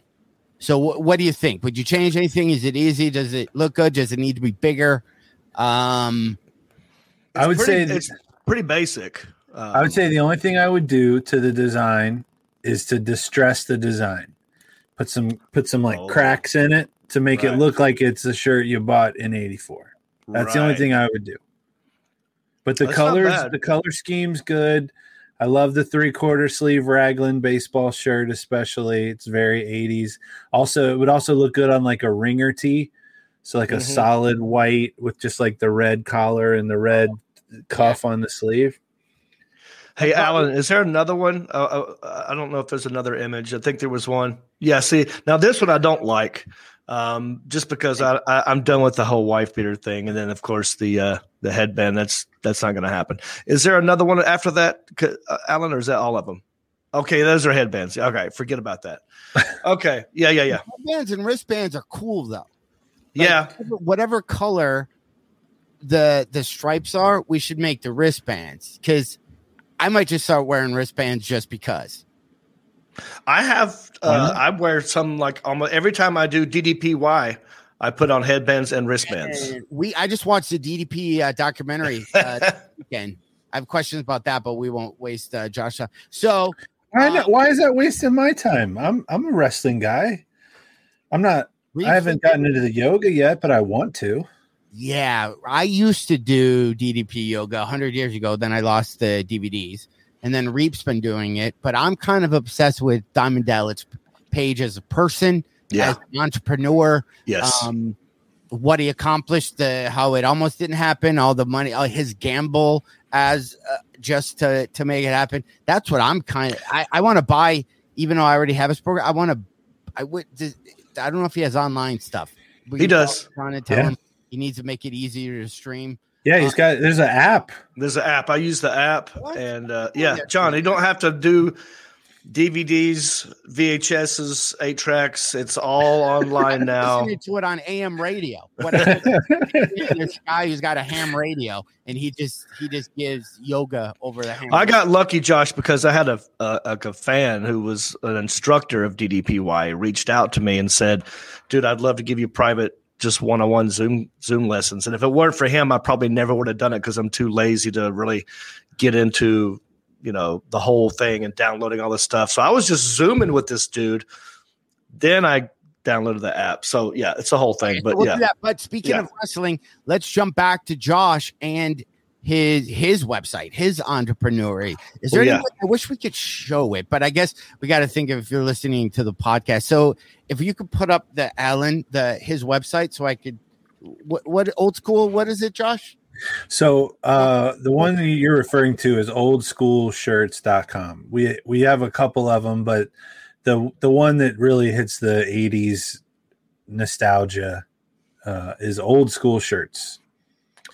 So wh- what do you think? Would you change anything? Is it easy? Does it look good? Does it need to be bigger? Um, I would pretty, say it's pretty basic. Um, I would say the only thing I would do to the design is to distress the design. Put some put some like Oh. cracks in it to make Right. it look like it's a shirt you bought in 84. That's the only thing I would do. But the That's colors, the color scheme's good. I love the three quarter sleeve raglan baseball shirt, especially. It's very 80s. Also, it would also look good on like a ringer tee. So like a Mhm. solid white with just like the red collar and the red cuff on the sleeve. Hey, Alan, is there another one? Uh, uh, I don't know if there's another image. I think there was one. Yeah, see, now this one I don't like, um, just because I, I I'm done with the whole wife beater thing, and then of course the uh, the headband. That's that's not going to happen. Is there another one after that, C- uh, Alan, or is that all of them? Okay, those are headbands. Okay, forget about that. Okay, yeah, yeah, yeah, bands and wristbands are cool though. Like, yeah. whatever- whatever color the the stripes are, we should make the wristbands because I might just start wearing wristbands just because. I have. Uh, I wear some like almost every time I do DDPY. I put on headbands and wristbands. And we I just watched the DDP uh, documentary uh, this weekend. I have questions about that, but we won't waste uh, Josh. time. So Why, Uh, not, why is that wasting my time? I'm I'm a wrestling guy. I'm not. I haven't gotten into the yoga yet, but I want to. Yeah, I used to do DDP yoga 100 years ago. Then I lost the DVDs, and then Reep's been doing it. But I'm kind of obsessed with Diamond Dallas Page as a person, Yeah. as an entrepreneur. Yes. Um, what he accomplished, the how it almost didn't happen, all the money, all his gamble as uh, just to to make it happen. That's what I'm kind of. I, I want to buy, even though I already have his program. I want to. I would. I don't know if he has online stuff. We He does. John and tell Yeah. him he needs to make it easier to stream. Yeah, he's got. There's an app. There's an app. I use the app, What? and uh, Oh, yeah, yeah. John, you don't have to do DVDs, VHSs, eight tracks. It's all online now. Listening to it on AM radio. This guy who's got a ham radio, and he just he just gives yoga over the ham. I radio. got lucky, Josh, because I had a, a a fan who was an instructor of DDPY reached out to me and said, "Dude, I'd love to give you private." Just one-on-one Zoom Zoom lessons, and if it weren't for him, I probably never would have done it because I'm too lazy to really get into you know, the whole thing and downloading all this stuff. So I was just zooming with this dude. Then I downloaded the app. So yeah, it's a whole thing. But We'll yeah, that. But speaking Yeah. of wrestling, let's jump back to Josh and his his website, his entrepreneury. Is oh, there Oh, any yeah. way, I wish we could show it, but I guess we got to think of if you're listening to the podcast. So if you could put up the Alan, the his website, so I could what what old school, what is it, Josh? So uh, the one that you're referring to is oldschoolshirts.com. We we have a couple of them, but the the one that really hits the 80s nostalgia uh, is old school shirts.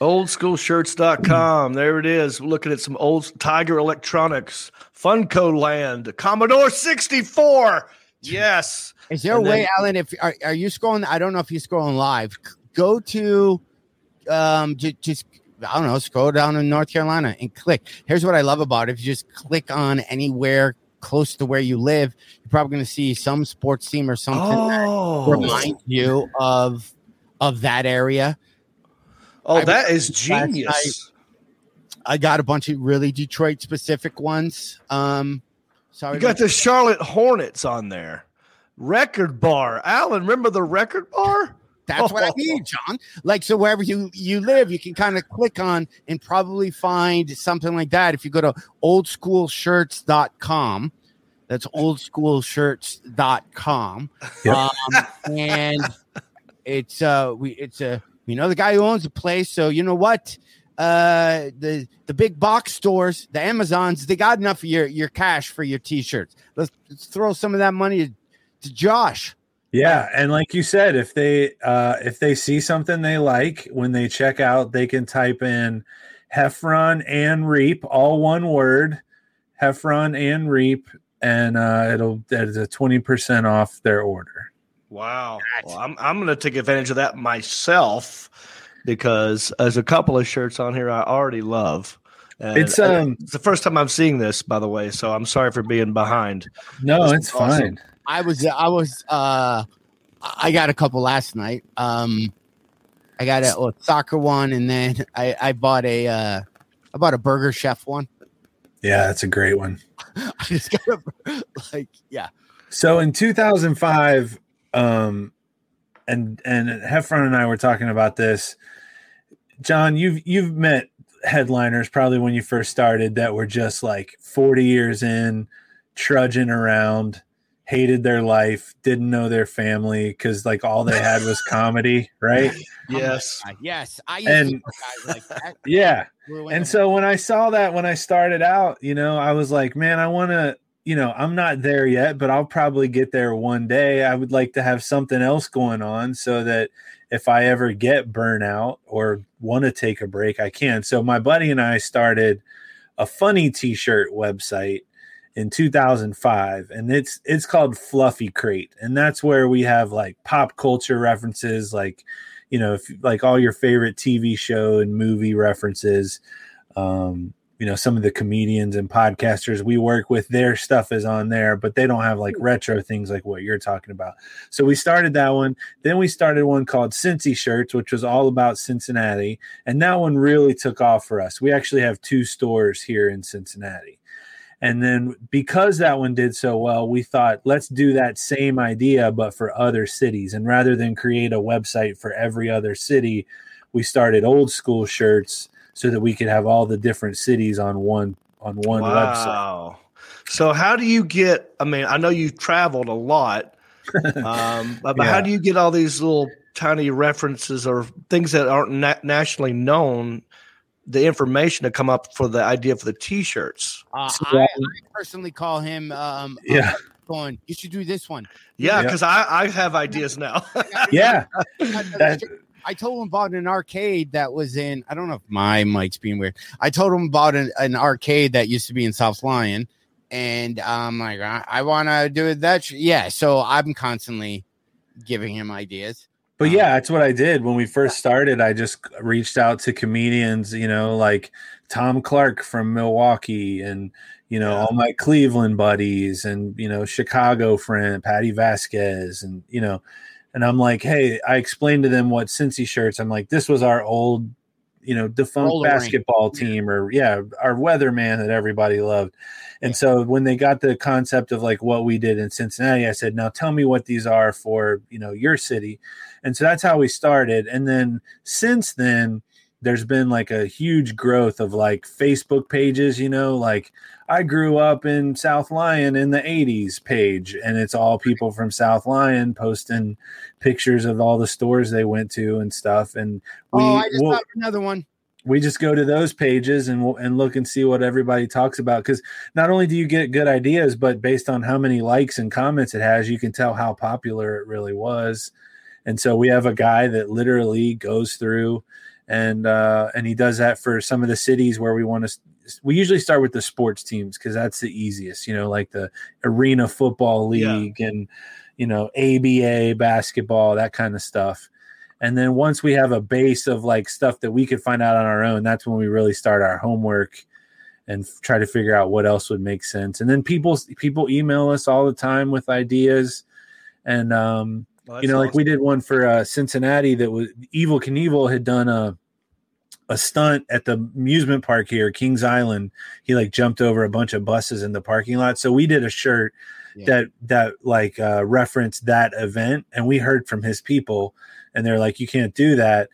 oldschoolshirts.com. There it is. We're looking at some old Tiger Electronics, Funco Land, Commodore 64. Yes. Is there a And way, then- Alan? If are, are you scrolling? I don't know if you're scrolling live. Go to um j- just I don't know, scroll down in North Carolina and click. Here's what I love about it. If you just click on anywhere close to where you live, you're probably going to see some sports team or something that Oh, reminds you of of that area. oh I that is genius. I got a bunch of really Detroit specific ones. Um, sorry, You got the Charlotte Hornets on there. Record bar. Alan, remember the record bar? That's what I mean, John. Like, so wherever you you live, you can kind of click on and probably find something like that. If you go to oldschoolshirts.com, that's oldschoolshirts.com. Yep. Um, and it's uh we it's a you know the guy who owns the place, so you know what? Uh the the big box stores, the Amazons, they got enough of your your cash for your t-shirts. Let's, let's throw some of that money to, to Josh. Yeah, and like you said, if they uh, if they see something they like when they check out, they can type in Heffron and Reep, all one word, Heffron and Reep, and uh, it'll that is a twenty percent off their order. Wow. Well, I'm I'm going to take advantage of that myself because there's a couple of shirts on here I already love. And It's, um, it's the first time I'm seeing this, by the way. So I'm sorry for being behind. No, This it's awesome. fine. I was I was uh I got a couple last night. Um I got a, a soccer one and then I I bought a uh I bought a burger chef one. Yeah, that's a great one. I just got a like yeah. So in 2005, um, and and Heffron and I were talking about this. John, you've you've met headliners probably when you first started that were just like 40 years in, trudging around, hated their life, didn't know their family because like all they had was comedy, right? Yes. Uh, yes, I used And- to like that. Yeah. Grew And in- so when I saw that when I started out, you know, I was like, man, I want to, you know, I'm not there yet, but I'll probably get there one day. I would like to have something else going on so that if I ever get burnout or want to take a break, I can. So my buddy and I started a funny t-shirt website in 2005 and it's it's called Fluffy Crate and that's where we have like pop culture references like you know, if like all your favorite TV show and movie references, um, you know, some of the comedians and podcasters we work with, their stuff is on there, but they don't have like retro things like what you're talking about. So we started that one. Then we started one called Cincy Shirts, which was all about Cincinnati. And that one really took off for us. We actually have two stores here in Cincinnati. And then because that one did so well, we thought, let's do that same idea, but for other cities. And rather than create a website for every other city, we started old school shirts so that we could have all the different cities on one on one website. Wow. So how do you get? I mean, I know you've traveled a lot, um, but, but how do you get all these little tiny references or things that aren't na- nationally known? The information to come up for the idea for the T-shirts. uh, So, I, I um, personally call him um Yeah. going, you should do this one. Yeah, Yeah. because I, I have ideas now. Yeah. I- I told him about an arcade that was in. I don't know if my mic's being weird. I told him about an, an arcade that used to be in South Lyon, and I'm like, I, I want to do that. sh- Yeah, so I'm constantly giving him ideas. But uh-huh. yeah, that's what I did when we first started. I just reached out to comedians, you know, like Tom Clark from Milwaukee and, you know, Yeah. all my Cleveland buddies and, you know, Chicago friend, Patti Vasquez. And, you know, and I'm like, hey, I explained to them what Cincy shirts. I'm like, this was our old, you know defunct Roller basketball team or yeah our weatherman that everybody loved and so when they got the concept of like what we did in cincinnati i said now tell me what these are for you know your city. And so that's how we started. And then since then there's been like a huge growth of like facebook pages you know like i grew up in south lyon in the 80s page. And it's all people from south lyon posting pictures of all the stores they went to and stuff. And we oh, I just we'll- got another one. We just go to those pages and we'll, and look and see what everybody talks about. Because not only do you get good ideas but based on how many likes and comments it has you can tell how popular it really was. And so we have a guy that literally goes through and uh, and he does that for some of the cities where we want to we usually start with the sports teams because that's the easiest you know like the arena football Yeah. league and you know aba basketball that kind of stuff and then once we have a base of like stuff that we could find out on our own, that's when we really start our homework and f- try to figure out what else would make sense. And then people people email us all the time with ideas. And um, Well, you know, that's like we did one for uh, Cincinnati that was Evel Knievel had done a a stunt at the amusement park here, Kings Island. He like jumped over a bunch of buses in the parking lot. So we did a shirt Yeah. that that like uh, referenced that event, and we heard from his people, and they're like, "You can't do that."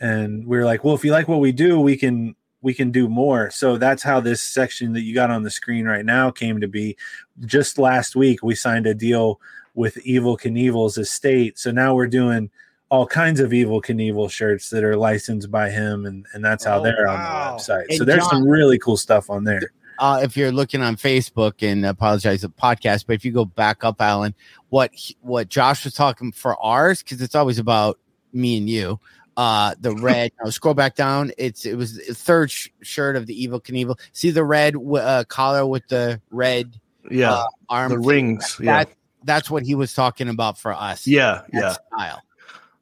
And we are like, "Well, if you like what we do, we can." We can do more. So that's how this section that you got on the screen right now came to be. Just last week, we signed a deal with Evel Knievel's estate. So now we're doing all kinds of Evel Knievel shirts that are licensed by him, and, and that's how Oh, they're wow. on the website. Hey, so there's John. some really cool stuff on there. Uh, if you're looking on Facebook and apologize the podcast, but if you go back up, Alan, what he- what Josh was talking for ours because it's always about me and you. Uh, the red. no, scroll back down. It's it was the third sh- shirt of the Evel Knievel. See the red w- uh, collar with the red yeah, uh, arm. the rings. Yeah, That that's what he was talking about for us. yeah, That yeah. Style.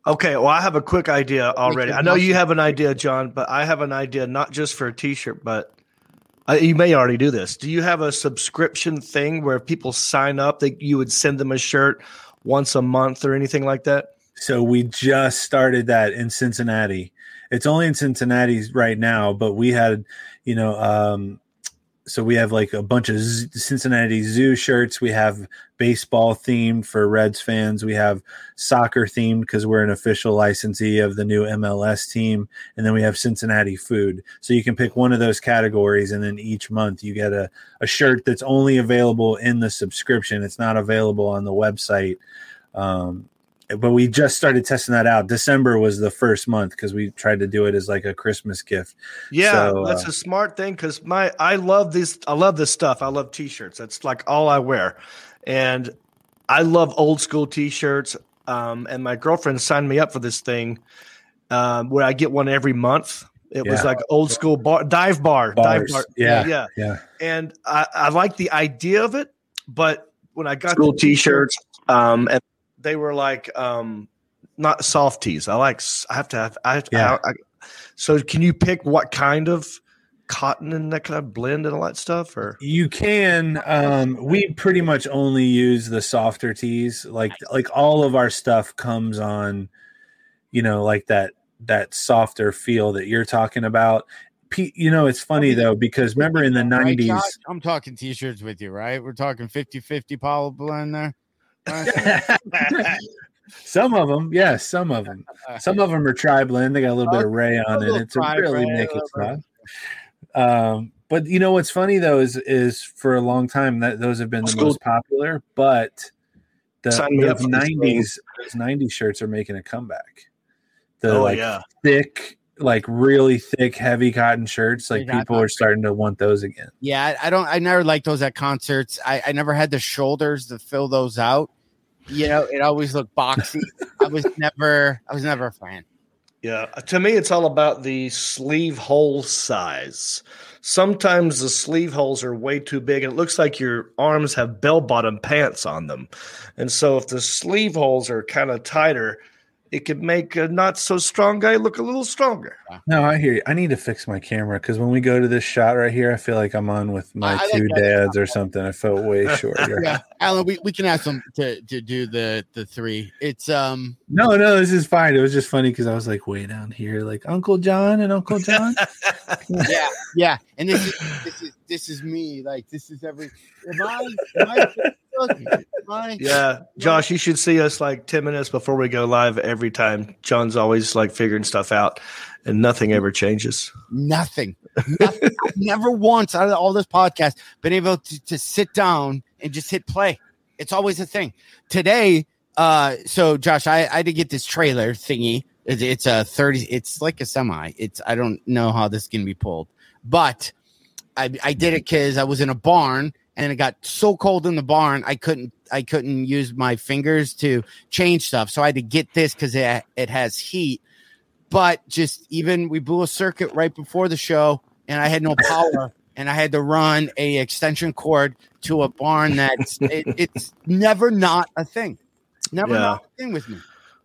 Okay, well, I have a quick idea already. I know you have an idea, John, but I have an idea not just for a T-shirt, but uh, you may already do this. Do you have a subscription thing where if people sign up, that you would send them a shirt once a month or anything like that? So we just started that in Cincinnati. It's only in Cincinnati right now, but we had, you know, um, so we have like a bunch of Cincinnati Zoo shirts. We have baseball themed for Reds fans. We have soccer themed because we're an official licensee of the new MLS team. And then we have Cincinnati food. So you can pick one of those categories, and then each month you get a, a shirt that's only available in the subscription. It's not available on the website. Um, but we just started testing that out. December was the first month because we tried to do it as like a Christmas gift. Yeah, So, that's uh, a smart thing because my I love this. I love this stuff. I love T-shirts. That's like all I wear, and I love old school T-shirts. Um, and my girlfriend signed me up for this thing um, where I get one every month. It was like old school bar, dive bar, Bars. dive bar. Yeah. yeah. Yeah. And I, I like the idea of it, but when I got school T-shirts, um, and they were like um, not soft tees. I like. I have to have. I have to, Yeah. I, I, so can you pick what kind of cotton and that kind of blend and all that stuff, or You can. Um, we pretty much only use the softer tees Like like all of our stuff comes on, you know, like that that softer feel that you're talking about. Pe- You know, it's funny though because remember in the '90s. Josh? I'm talking t-shirts with you, right? We're talking 50-50 poly blend there. some of them, yes, some of them. Some of them are tri blend. They got a little bit of rayon in it to really make it fun. Um, but you know what's funny though is is for a long time that those have been the most popular, but the Sign me up those for this thing. nineties those 90s shirts are making a comeback. The oh like yeah, thick, like really thick, heavy cotton shirts, like Big hot people are starting to want those again. Yeah, I, I don't. I never liked those at concerts. I, I never had the shoulders to fill those out. You know, it always looked boxy. I was never. I was never a fan. yeah. To me, it's all about the sleeve hole size. Sometimes the sleeve holes are way too big, and it looks like your arms have bell bottom pants on them. And so, if the sleeve holes are kind of tighter, it could make a not so strong guy look a little stronger. No, I hear you. I need to fix my camera because when we go to this shot right here, I feel like I'm on with my I two that. dads or something. I felt way shorter. Yeah, Alan, we, we can ask them to to do the the three. It's um No, no, this is fine. It was just funny because I was like way down here, like Uncle John and Uncle John. yeah yeah, and this is this is this is me. Like this is every. Am I? Am I, am I Yeah, Josh, you should see us like 10 minutes before we go live every time. John's always like figuring stuff out and nothing ever changes. Nothing. Nothing. Never once out of all this podcast been able to, to sit down and just hit play. It's always a thing. Today, uh, so Josh, I, I did get this trailer thingy. It's, it's a 30, it's like a semi. It's I don't know how this can be pulled, but I, I did it because I was in a barn and it got so cold in the barn I couldn't I couldn't use my fingers to change stuff. So I had to get this because it it has heat. But just even we blew a circuit right before the show and I had no power and I had to run a extension cord to a barn that's it, it's never not a thing. Never Yeah. not a thing with me.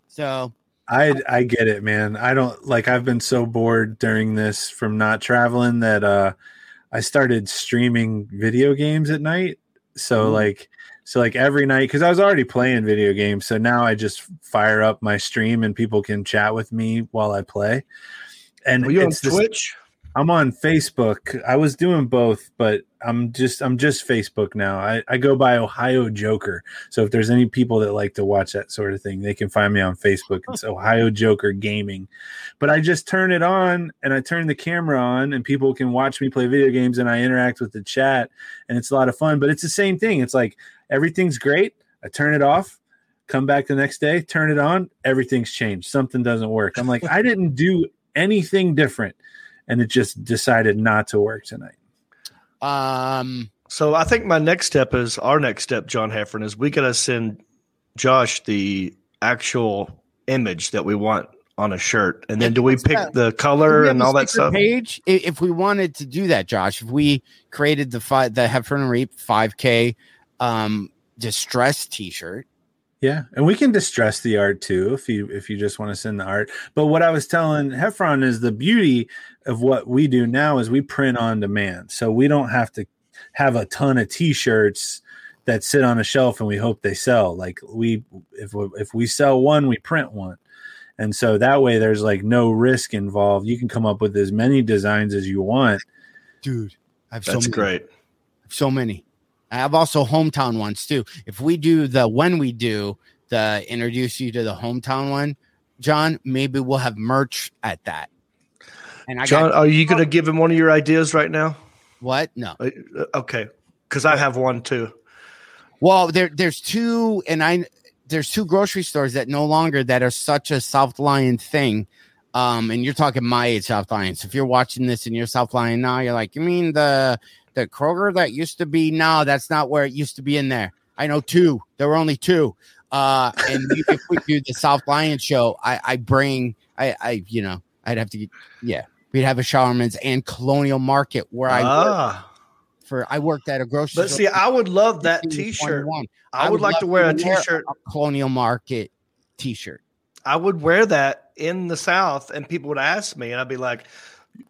So I I get it, man. I don't like I've been so bored during this from not traveling that uh I started streaming video games at night. So mm-hmm. like so like every night because I was already playing video games. So now I just fire up my stream and people can chat with me while I play. And Are you on this- Twitch? I'm on Facebook. I was doing both, but I'm just I'm just Facebook now. I, I go by Ohio Joker. So if there's any people that like to watch that sort of thing, they can find me on Facebook. It's Ohio Joker Gaming. But I just turn it on and I turn the camera on and people can watch me play video games and I interact with the chat and it's a lot of fun. But it's the same thing. It's like everything's great. I turn it off, come back the next day, turn it on, everything's changed. Something doesn't work. I'm like, I didn't do anything different and it just decided not to work tonight. Um So I think my next step is our next step, John Heffron, is we got to send Josh the actual image that we want on a shirt. And then do we pick that? the color and all that stuff? Page, if we wanted to do that, Josh, if we created the five, the Heffron and Reep 5K um, distress T-shirt, Yeah, and we can distress the art too if you if you just want to send the art. But what I was telling Heffron is the beauty of what we do now is we print on demand, so we don't have to have a ton of T-shirts that sit on a shelf and we hope they sell. Like we if we, if we sell one, we print one, and so that way there's like no risk involved. You can come up with as many designs as you want. dude. I have That's so many, great. so many. I have also hometown ones too. If we do the when we do the introduce you to the hometown one, John, maybe we'll have merch at that. And I John, got are you going to give him one of your ideas right now? what? No. Uh, Okay. Because I have one too. Well, there there's two, and I there's two grocery stores that no longer that are such a South Lyon thing. Um, and you're talking my age South Lyon. So if you're watching this and you're South Lyon now, you're like, you mean the the Kroger that used to be? now that's not where it used to be in there. I know two. There were only two. Uh, and if we do the South Lyon show, I I bring I I you know I'd have to get yeah we'd have a Showerman's and Colonial Market where I worked Ah. for I worked at a grocery But store. see, I would love that t shirt. 21. I would like to wear a wear t shirt. a Colonial Market T-shirt. I would wear that in the South, and people would ask me, and I'd be like,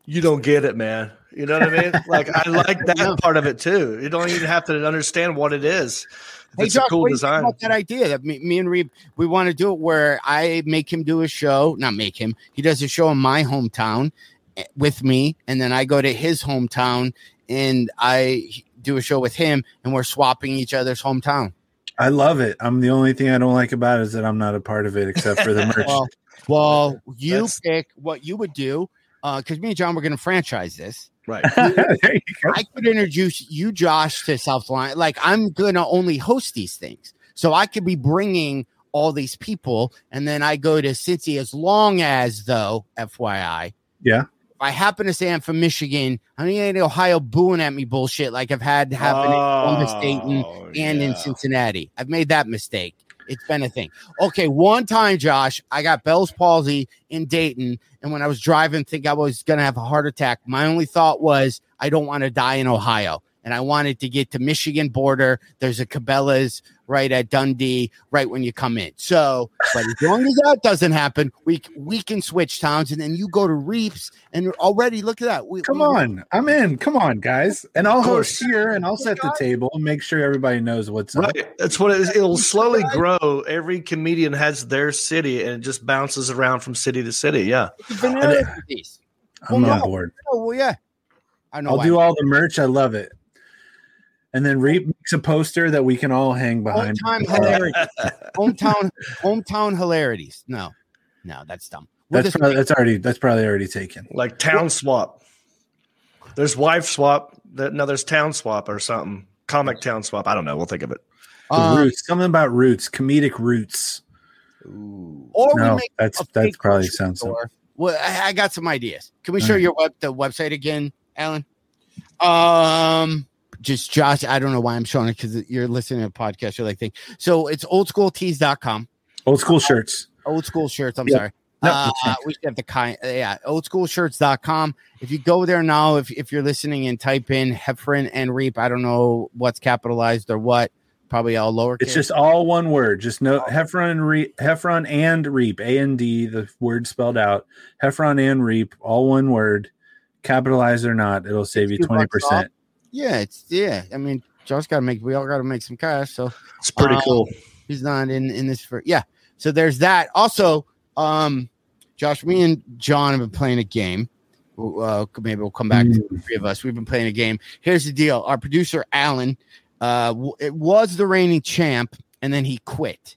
"You don't get it, man." You know what I mean? like I like that part of it too. You don't even have to understand what it is. If Hey, it's Josh, a cool what do you think design. about that idea that me, me and Reep we want to do it where I make him do a show, not make him. He does a show in my hometown eh, with me, and then I go to his hometown and I do a show with him, and we're swapping each other's hometown. I love it. I'm the only thing I don't like about it is that I'm not a part of it except for the merch. Well, well, you That's- pick what you would do Uh, because me and John were going to franchise this. Right. there you go. I could introduce you, Josh, to South Lyon. Like I'm gonna only host these things, so I could be bringing all these people, and then I go to Cincy. As long as, though, FYI, Yeah. if I happen to say I'm from Michigan, I don't need any Ohio booing at me bullshit like I've had happen in Columbus, Dayton, Oh, and in. Cincinnati. I've made that mistake. It's been a thing. Okay, one time, Josh, I got Bell's palsy in Dayton, and when I was driving, think I was gonna have a heart attack. My only thought was I don't want to die in Ohio, and I wanted to get to Michigan border. There's a Cabela's right at Dundee, right when you come in. So, but as long as that doesn't happen, we we can switch towns, and then you go to Reep's, and already look at that. We, Come we- on, I'm in. Come on, guys, and I'll host here, and I'll set the table and make sure everybody knows what's up. Right. That's what it is. It'll slowly grow. Every comedian has their city and it just bounces around from city to city. Yeah. vanilla cookies. I'm Well, on no. board. Oh well, yeah. I know. I'll why. do all the merch. I love it. And then Reep makes a poster that we can all hang behind. Hometown hilarities. hometown hometown hilarities. No, no, that's dumb. We'll That's just probably, that's already that's probably already taken. Like town swap. There's wife swap. That no, there's town swap or something. Comic town swap. I don't know. We'll think of it. The um, roots, something about roots, comedic roots. or No, make that's that's probably sounds. Well, I, I got some ideas. Can we All show right. your web the website again, Alan? Um, just Josh. I don't know why I'm showing it because you're listening to a podcast. You're like, thing. So it's oldschooltees.com. Old school shirts. Uh, old school shirts. I'm sorry. No, uh, we have the kind, yeah, oldschoolshirts.com. If you go there now, if, if you're listening and type in Heffron and Reep, I don't know what's capitalized or what, probably all lowercase. It's just all one word. Just no oh. Heffron, Re- Heffron and Reep, A and D, the word spelled out. Heffron and Reep, all one word, capitalized or not, it'll save you 20% yeah, it's yeah. I mean, Josh got to make. We all got to make some cash, so It's pretty Uh, cool. he's not in in this for yeah. So there's that. Also, um, Josh, me and John have been playing a game. Uh, maybe we'll come back to the three of us. We've been playing a game. Here's the deal: our producer Alan, uh, w- it was the reigning champ, and then he quit.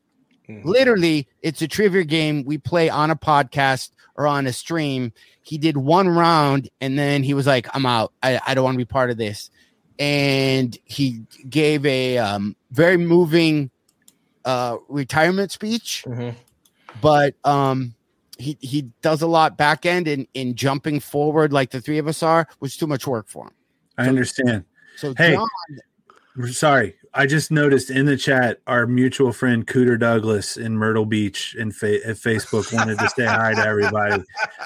Mhm. Literally, it's a trivia game we play on a podcast or on a stream. He did one round, and then he was like, "I'm out. I, I don't want to be part of this." And he gave a um, very moving uh, retirement speech Mhm. but um he he does a lot back end in in jumping forward like the three of us are was too much work for him I understand. so Hey. John, Sorry, I just noticed in the chat our mutual friend Cooter Douglas in Myrtle Beach in fa- at Facebook wanted to say hi to everybody.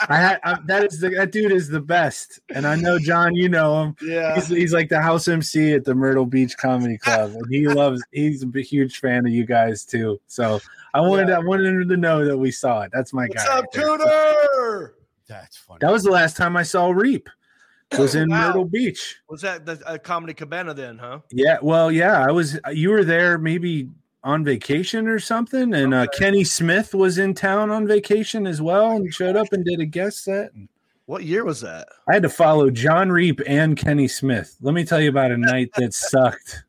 I had I, that is the, that dude is the best, and I know John, you know him. Yeah. He's, he's like the house MC at the Myrtle Beach Comedy Club, and he loves. He's a huge fan of you guys too. So I wanted I wanted him to know that we saw it. That's my What's guy. up, right. Cooter? that's funny That was the last time I saw Reep. Was in Wow. Myrtle Beach. Was that the uh, comedy cabana then, huh? Yeah, well, yeah, I was. You were there maybe on vacation or something, and uh, Kenny Smith was in town on vacation as well, and showed up and did a guest set. What year was that? I had to follow Jon Reep and Kenny Smith. Let me tell you about a night that sucked.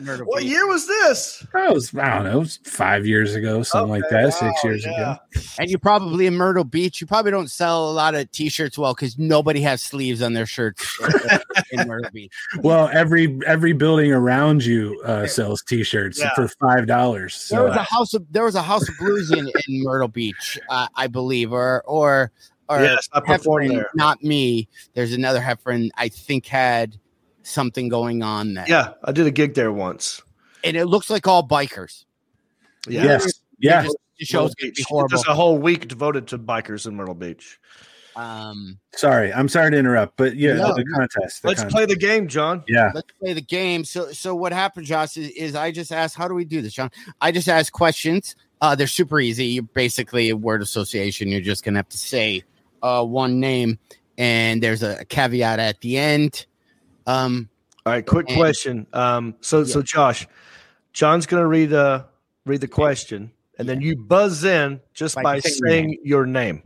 Myrtle What year was this? That was I don't know, it was five years ago, something like Okay, that, six years yeah. ago. and you probably in myrtle beach you probably don't sell a lot of t-shirts well because nobody has sleeves on their shirts in myrtle beach Well, every every building around you uh, sells T-shirts Yeah. for five dollars. there was a house of there was a house of blues in, in myrtle beach uh, i believe or or or yes, I there. not me there's another Heffron i think had something going on there Yeah, I did a gig there once. and it looks like all bikers. Yeah. yes, yeah, Just- the show's gonna be horrible. There's a whole week devoted to bikers in Myrtle Beach. Um, sorry, I'm sorry to interrupt, but yeah, No, the contest. the Let's contest. play the game, John. Yeah, let's play the game. So, so what happened, Josh, is, is I just asked, how do we do this, John? I just asked questions. Uh, they're super easy. You're basically a word association. You're just gonna have to say uh, one name, and there's a caveat at the end. Um, All right, quick And- question. Um, so so Josh, John's gonna read uh read the question, and then you buzz in just By by saying your saying your name.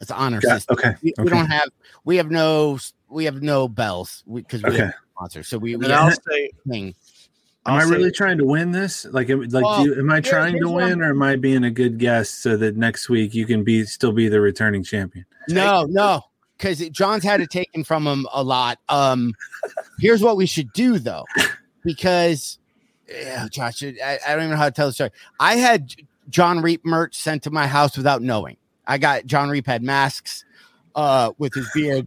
it's an honor Yeah, system. okay, We, we don't have we have no we have no bells because we, Okay. have sponsors. So we, we And have I'll say nothing. Am I'll I say- really trying to win this? Like, am- like, Well, do am I trying to here's what win, or am I being a good guest so that next week you can be still be the returning champion? No, no, because John's had it taken from him a lot. Um, here's what we should do though, because yeah, Josh, I, I don't even know how to tell the story. I had Jon Reep merch sent to my house without knowing. I got Jon Reep had masks uh, with his beard.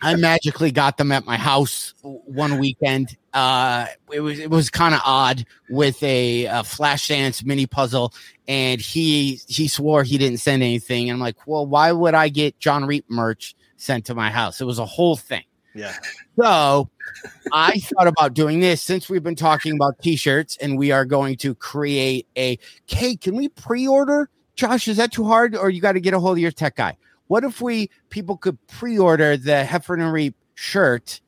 I magically got them at my house one weekend. Uh, it was it was kind of odd with a, a flash dance mini puzzle, and he he swore he didn't send anything. And I'm like, well, why would I get Jon Reep merch sent to my house? It was a whole thing. Yeah. So I thought about doing this since we've been talking about t-shirts and we are going to create a cake. Can we pre-order? Josh, is that too hard or you got to get a hold of your tech guy? What if we people could pre-order the Heffron and Reep shirt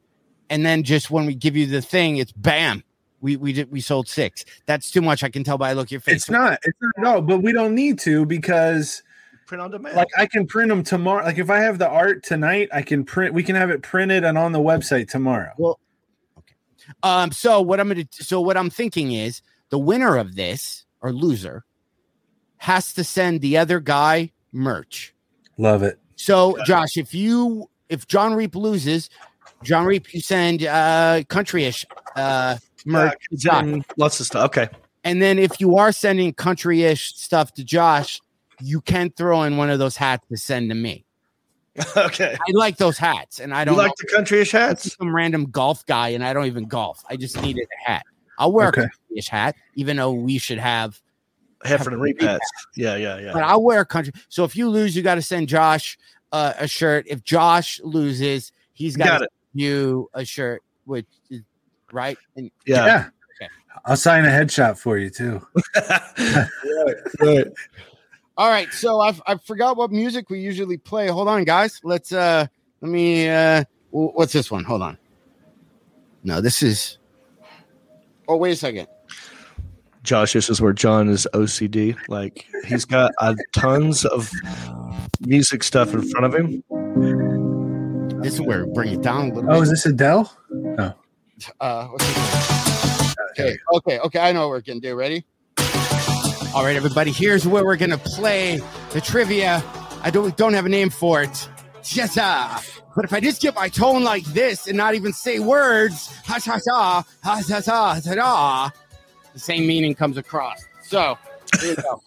and then just when we give you the thing, it's bam. We we did we sold six. That's too much. I can tell by the look of your face. It's not. It's not. No, but we don't need to because Print on demand. like I can print them tomorrow. Like if I have the art tonight, I can print. We can have it printed and on the website tomorrow. Well, okay. Um, so what I'm gonna so what I'm thinking is the winner of this or loser has to send the other guy merch. Love it. So Josh, if you if Jon Reep loses, Jon Reep, you send uh country-ish uh merch to Josh. Mm, lots of stuff. Okay. And then if you are sending country-ish stuff to Josh, you can throw in one of those hats to send to me. okay. I like those hats, and I don't like know- the countryish I'm hats? some random golf guy, and I don't even golf. I just needed a hat. I'll wear Okay. a country-ish hat, even though we should have Heffron and Reep hats. Yeah, yeah, yeah. but I'll wear a country. So if you lose, you got to send Josh uh, a shirt. If Josh loses, he's got Got to it. send you a shirt, which is right. And Yeah. Yeah. Okay. I'll sign a headshot for you too. right, right. all right, so I I forgot what music we usually play. Hold on, guys. Let's uh let me uh wh- what's this one? Hold on. No, this is. Oh wait a second. Josh, this is where John is OCD. Like he's got uh, tons of music stuff in front of him. This is where bring it down a little. Oh, bit. is this Adele? No. Uh, okay. Okay. Okay. I know what we're gonna do. Ready? All right, everybody. Here's where we're gonna play the trivia. I don't don't have a name for it. Yes, uh, but if I just get my tone like this and not even say words, ha ha ha ha ha ha ha the same meaning comes across. So here we go.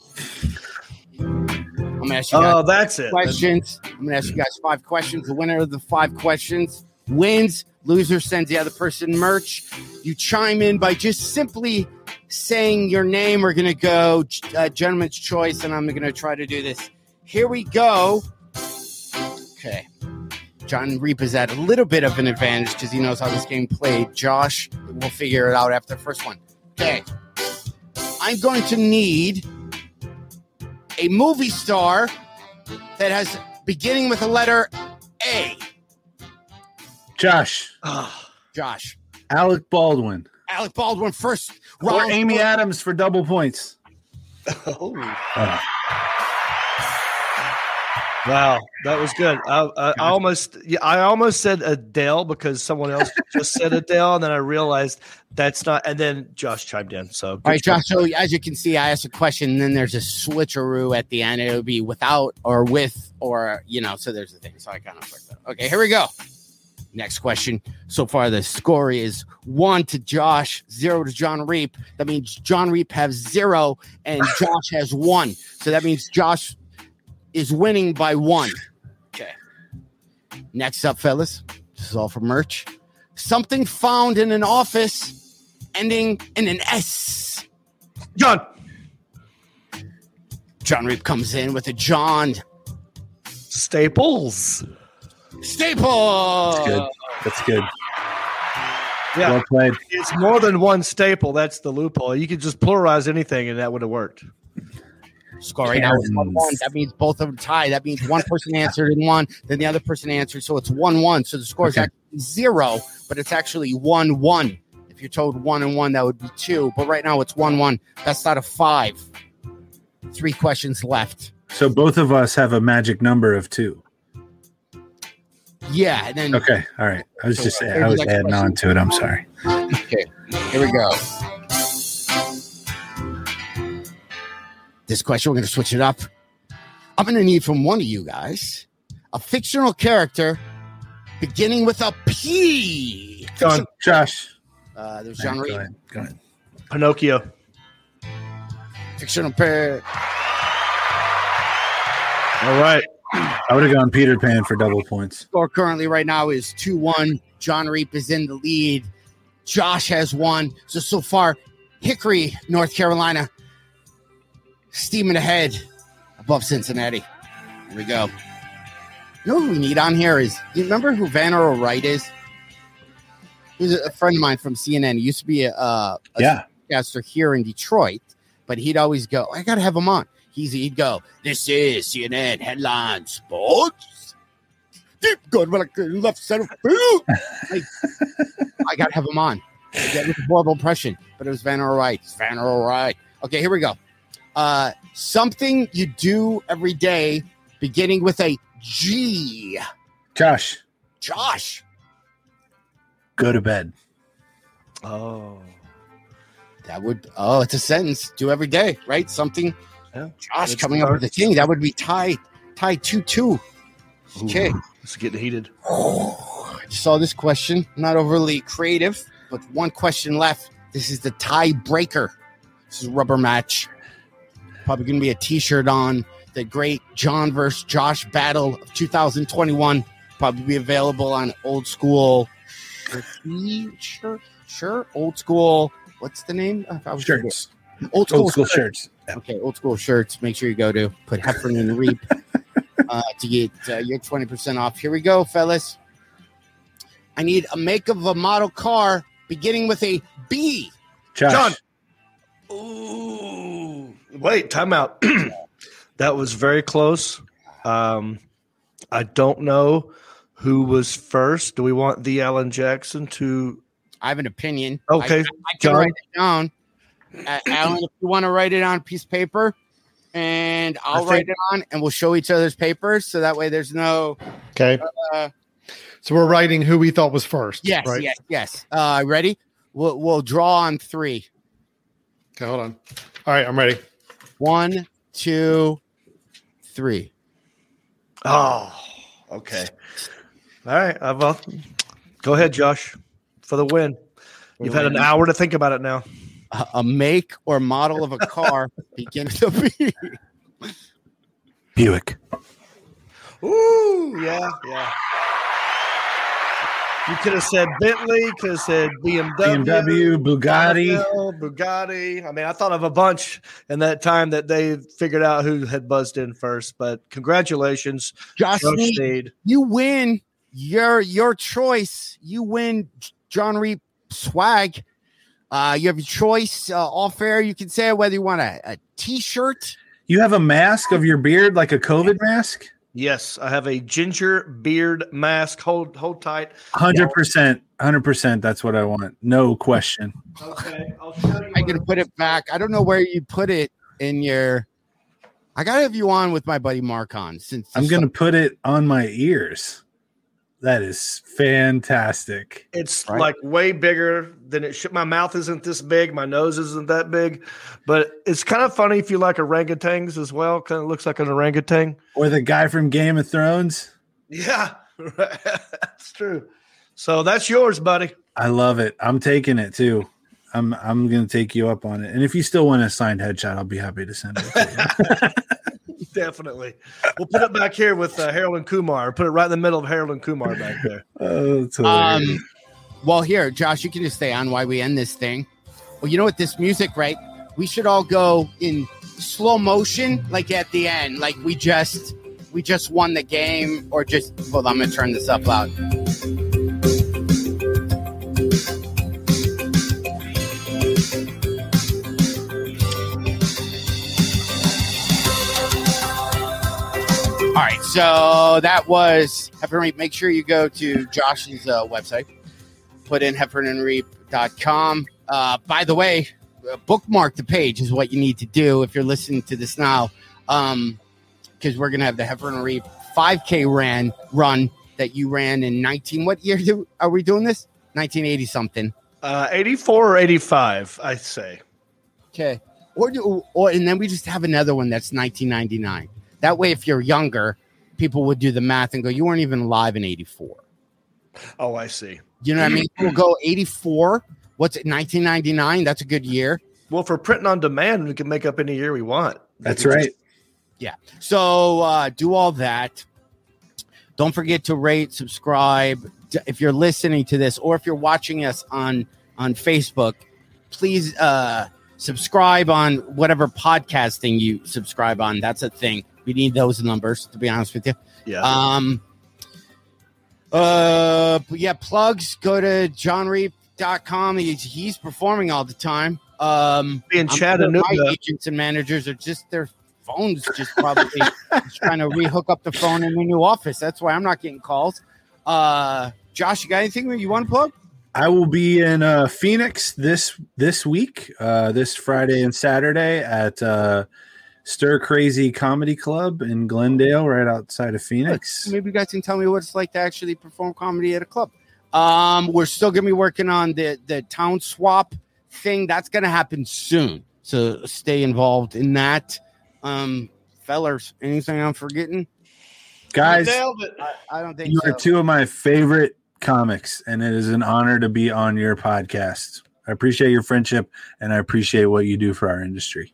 I'm gonna ask you guys Oh, that's it. questions. I'm gonna ask you guys five questions. The winner of the five questions wins. Loser sends the other person merch. You chime in by just simply saying your name. We're gonna go uh, gentleman's choice, and I'm gonna try to do this. Here we go. Okay. Jon Reep is at a little bit of an advantage because he knows how this game played. Josh, we'll figure it out after the first one. Okay. I'm going to need a movie star that has beginning with the letter A. Josh, Ah, Josh. Alec Baldwin, Alec Baldwin first or round. Amy Adams for double points. oh. Oh, Wow, that was good. I, I, I almost, yeah, I almost said Adele because someone else just said Adele, and then I realized that's not. And then Josh chimed in. So, All right, Josh. So as you can see, I asked a question, and then there's a switcheroo at the end. It'll be without or with or you know. So there's the thing. So I kind of fucked up. Okay, here we go. Next question. So far, the score is one to Josh, zero to Jon Reep. That means Jon Reep has zero, and Josh has one. So that means Josh is winning by one. Okay. Next up, fellas. This is all for merch. Something found in an office ending in an S. John, Jon Reep comes in with a John Staples. staple. that's good. That's good. Yeah, Well played. it's more than one staple. That's the loophole. You could just pluralize anything, and that would have worked. Score right now is one one. That means both of them tie. That means one person answered in one, then the other person answered. So it's one one. So the score is Okay. actually zero, but it's actually one one. If you're told one and one, that would be two. But right now it's one one. Best out of five. Three questions left. So both of us have a magic number of two. Yeah, and then Okay. All right. I was just Here's I was adding question. on to it. I'm sorry. Okay, here we go. This question, we're going to switch it up. I'm going to need from one of you guys a fictional character beginning with a P. John, Josh. Uh, there's John Go ahead. Go ahead. Pinocchio. Fictional pair. All right. I would have gone Peter Pan for double points. Score currently right now is 2 1. Jon Reep is in the lead. Josh has one. So, so far, Hickory, North Carolina, steaming ahead above Cincinnati. Here we go. You know who we need on here is you remember who Van Earl Wright is? He's a friend of mine from CNN. He used to be a, uh, a Yeah. caster here in Detroit, but he'd always go, I got to have him on. He's, he'd go, This is CNN headline sports. Deep good, but left center field. like, I got to have him on. That was a horrible impression, but it was Van Wright. It's Van Wright. Okay, here we go. Uh, something you do every day, beginning with a G. Josh, Josh. go to bed. Oh, That would oh, it's a sentence. Do every day, right? Something. Yeah. Josh It's coming up with a thing that would be tie tie two two. Okay. Ooh, it's getting heated. I saw this question, not overly creative, but one question left. This is the tiebreaker. This is a rubber match. Probably going to be a T-shirt on the great John versus Josh battle of 2021. Probably be available on old school T-shirt. Sure, old school. What's the name? I always forget. Shirts. Old school, Old school shirts. shirts. Okay, old school shirts. Make sure you go to put Heffron and Reep uh, to get uh, your 20% off. Here we go, fellas. I need a make of a model car beginning with a B. Josh. John. Ooh, wait, time out. that was very close. Um, I don't know who was first. Do we want the Alan Jackson to? I have an opinion. Okay, I, I can John. write it down. Uh, Alan, if you want to write it on a piece of paper, and I'll I write think- it on, and we'll show each other's papers, so that way there's no. Okay. Uh, So we're writing who we thought was first. yes, Right. yes, yes. Uh, ready? We'll we'll draw on three. Okay. Hold on. All right. I'm ready. One, two, three. Oh, okay. All right. Uh, well, go ahead, Josh, for the win. You've had an hour to think about it now. a, a make or model of a car begins to be. Buick. Ooh, yeah, yeah. You could have said Bentley, could have said BMW, BMW, Bugatti. Bonneville, Bugatti. I mean, I thought of a bunch in that time that they figured out who had buzzed in first. But congratulations, Josh, Josh Sneed, Sneed. you win your your choice. You win Jon Reep swag. Uh, you have your choice. Uh, all fair. You can say whether you want a, a t-shirt. You have a mask of your beard like a COVID mask? Yes, I have a ginger beard mask. Hold, hold tight. 100%. 100%. That's what I want. No question. Okay, I'll show you. I can put it back. I don't know where you put it in your. I gotta have you on with my buddy Mark on since I'm going to put it on my ears. That is fantastic. It's Right. like way bigger than it should. My mouth isn't this big. My nose isn't that big, but it's kind of funny if you like orangutans as well. Kind of looks like an orangutan. Or the guy from Game of Thrones. Yeah, that's true. So that's yours, buddy. I love it. I'm taking it too. I'm I'm going to take you up on it. And if you still want a signed headshot, I'll be happy to send it to you. Definitely. We'll put it back here with uh, Harold and Kumar. Put it right in the middle of Harold and Kumar back there. oh. Um, well, here, Josh, you can just stay on while we end this thing. Well, you know what? This music, right? We should all go in slow motion, like at the end, like we just we just won the game, or just hold on. I'm gonna turn this up loud. All right, so that was and Reep. Make sure you go to Josh's uh, website, put in heffronandreep.com. Uh, by the way, uh, bookmark the page is what you need to do if you're listening to this now, because we're gonna have the Heffron and Reep 5K ran run that you ran in 19. What year do, are we doing this? 1980 something. Uh, 84 or 85, I say. Okay. Or do or and then we just have another one that's 1999. That way, if you're younger, people would do the math and go, "You weren't even alive in '84." Oh, I see. You know what I mean? We'll go 84. What's it? 1999. That's a good year. Well, for printing on demand, we can make up any year we want. That's We can right. So uh, do all that. Don't forget to rate, subscribe. If you're listening to this, or if you're watching us on on Facebook, please uh, subscribe on whatever podcasting you subscribe on. That's a thing. We need those numbers to be honest with you. Yeah. Um. Uh. Yeah, plugs. Go to jonreep.com. He's he's performing all the time. Um, Me I'm and sure Chattanooga. My agents and managers are just their phones just probably just trying to rehook up the phone in the new office. That's why I'm not getting calls. Uh, Josh, you got anything you want to plug? I will be in uh, Phoenix this this week, uh, this Friday and Saturday at uh, Stir Crazy Comedy Club in Glendale, right outside of Phoenix. Maybe you guys can tell me what it's like to actually perform comedy at a club. Um, we're still gonna be working on the the town swap thing. That's gonna happen soon. So stay involved in that. Um, fellers, anything I'm forgetting? Guys, Nailed it. I don't think you so. are two of my favorite comics, and it is an honor to be on your podcast. I appreciate your friendship, and I appreciate what you do for our industry.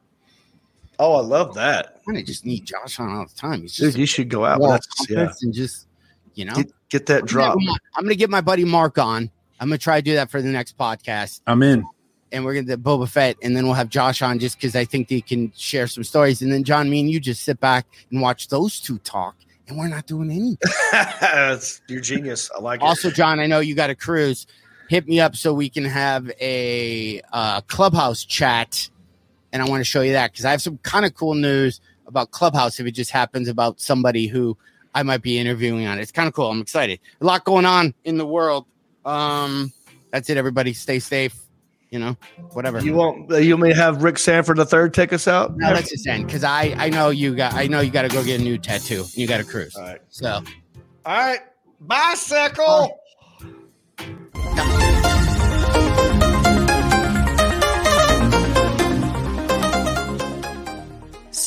Oh, I love that. I just need Josh on all the time. He's Dude, you should go out. full of That's, yeah. and just you know Get, get that drop. I'm gonna get my buddy Mark on. I'm gonna try to do that for the next podcast. I'm in. and we're gonna do Boba Fett, and then we'll have Josh on just because I think they can share some stories. And then John, me and you just sit back and watch those two talk, and we're not doing anything. You're genius. I like it. also, John, I know you got a cruise. Hit me up so we can have a uh, clubhouse chat, and I want to show you that because I have some kind of cool news about Clubhouse if it just happens about somebody who I might be interviewing on. It's kind of cool. I'm excited. A lot going on in the world. Um, that's it, everybody. Stay safe. You know, whatever. You won't. You may have Rick Sanford the third take us out. No, let's just end because I I know you got I know you got to go get a new tattoo. You got to cruise. All right. So All right. Bicycle.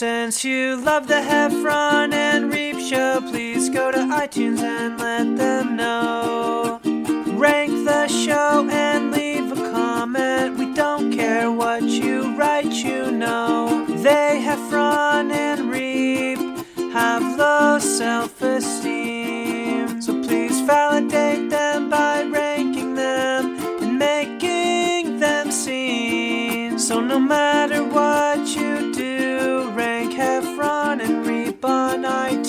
Since you love the Heffron and Reep show, please go to iTunes and let them know. Rank the show and leave a comment. We don't care what you write, you know. They Heffron and Reep have low self esteem. So please validate them by ranking them and making them seen. So no matter what Heffron and Rebon, I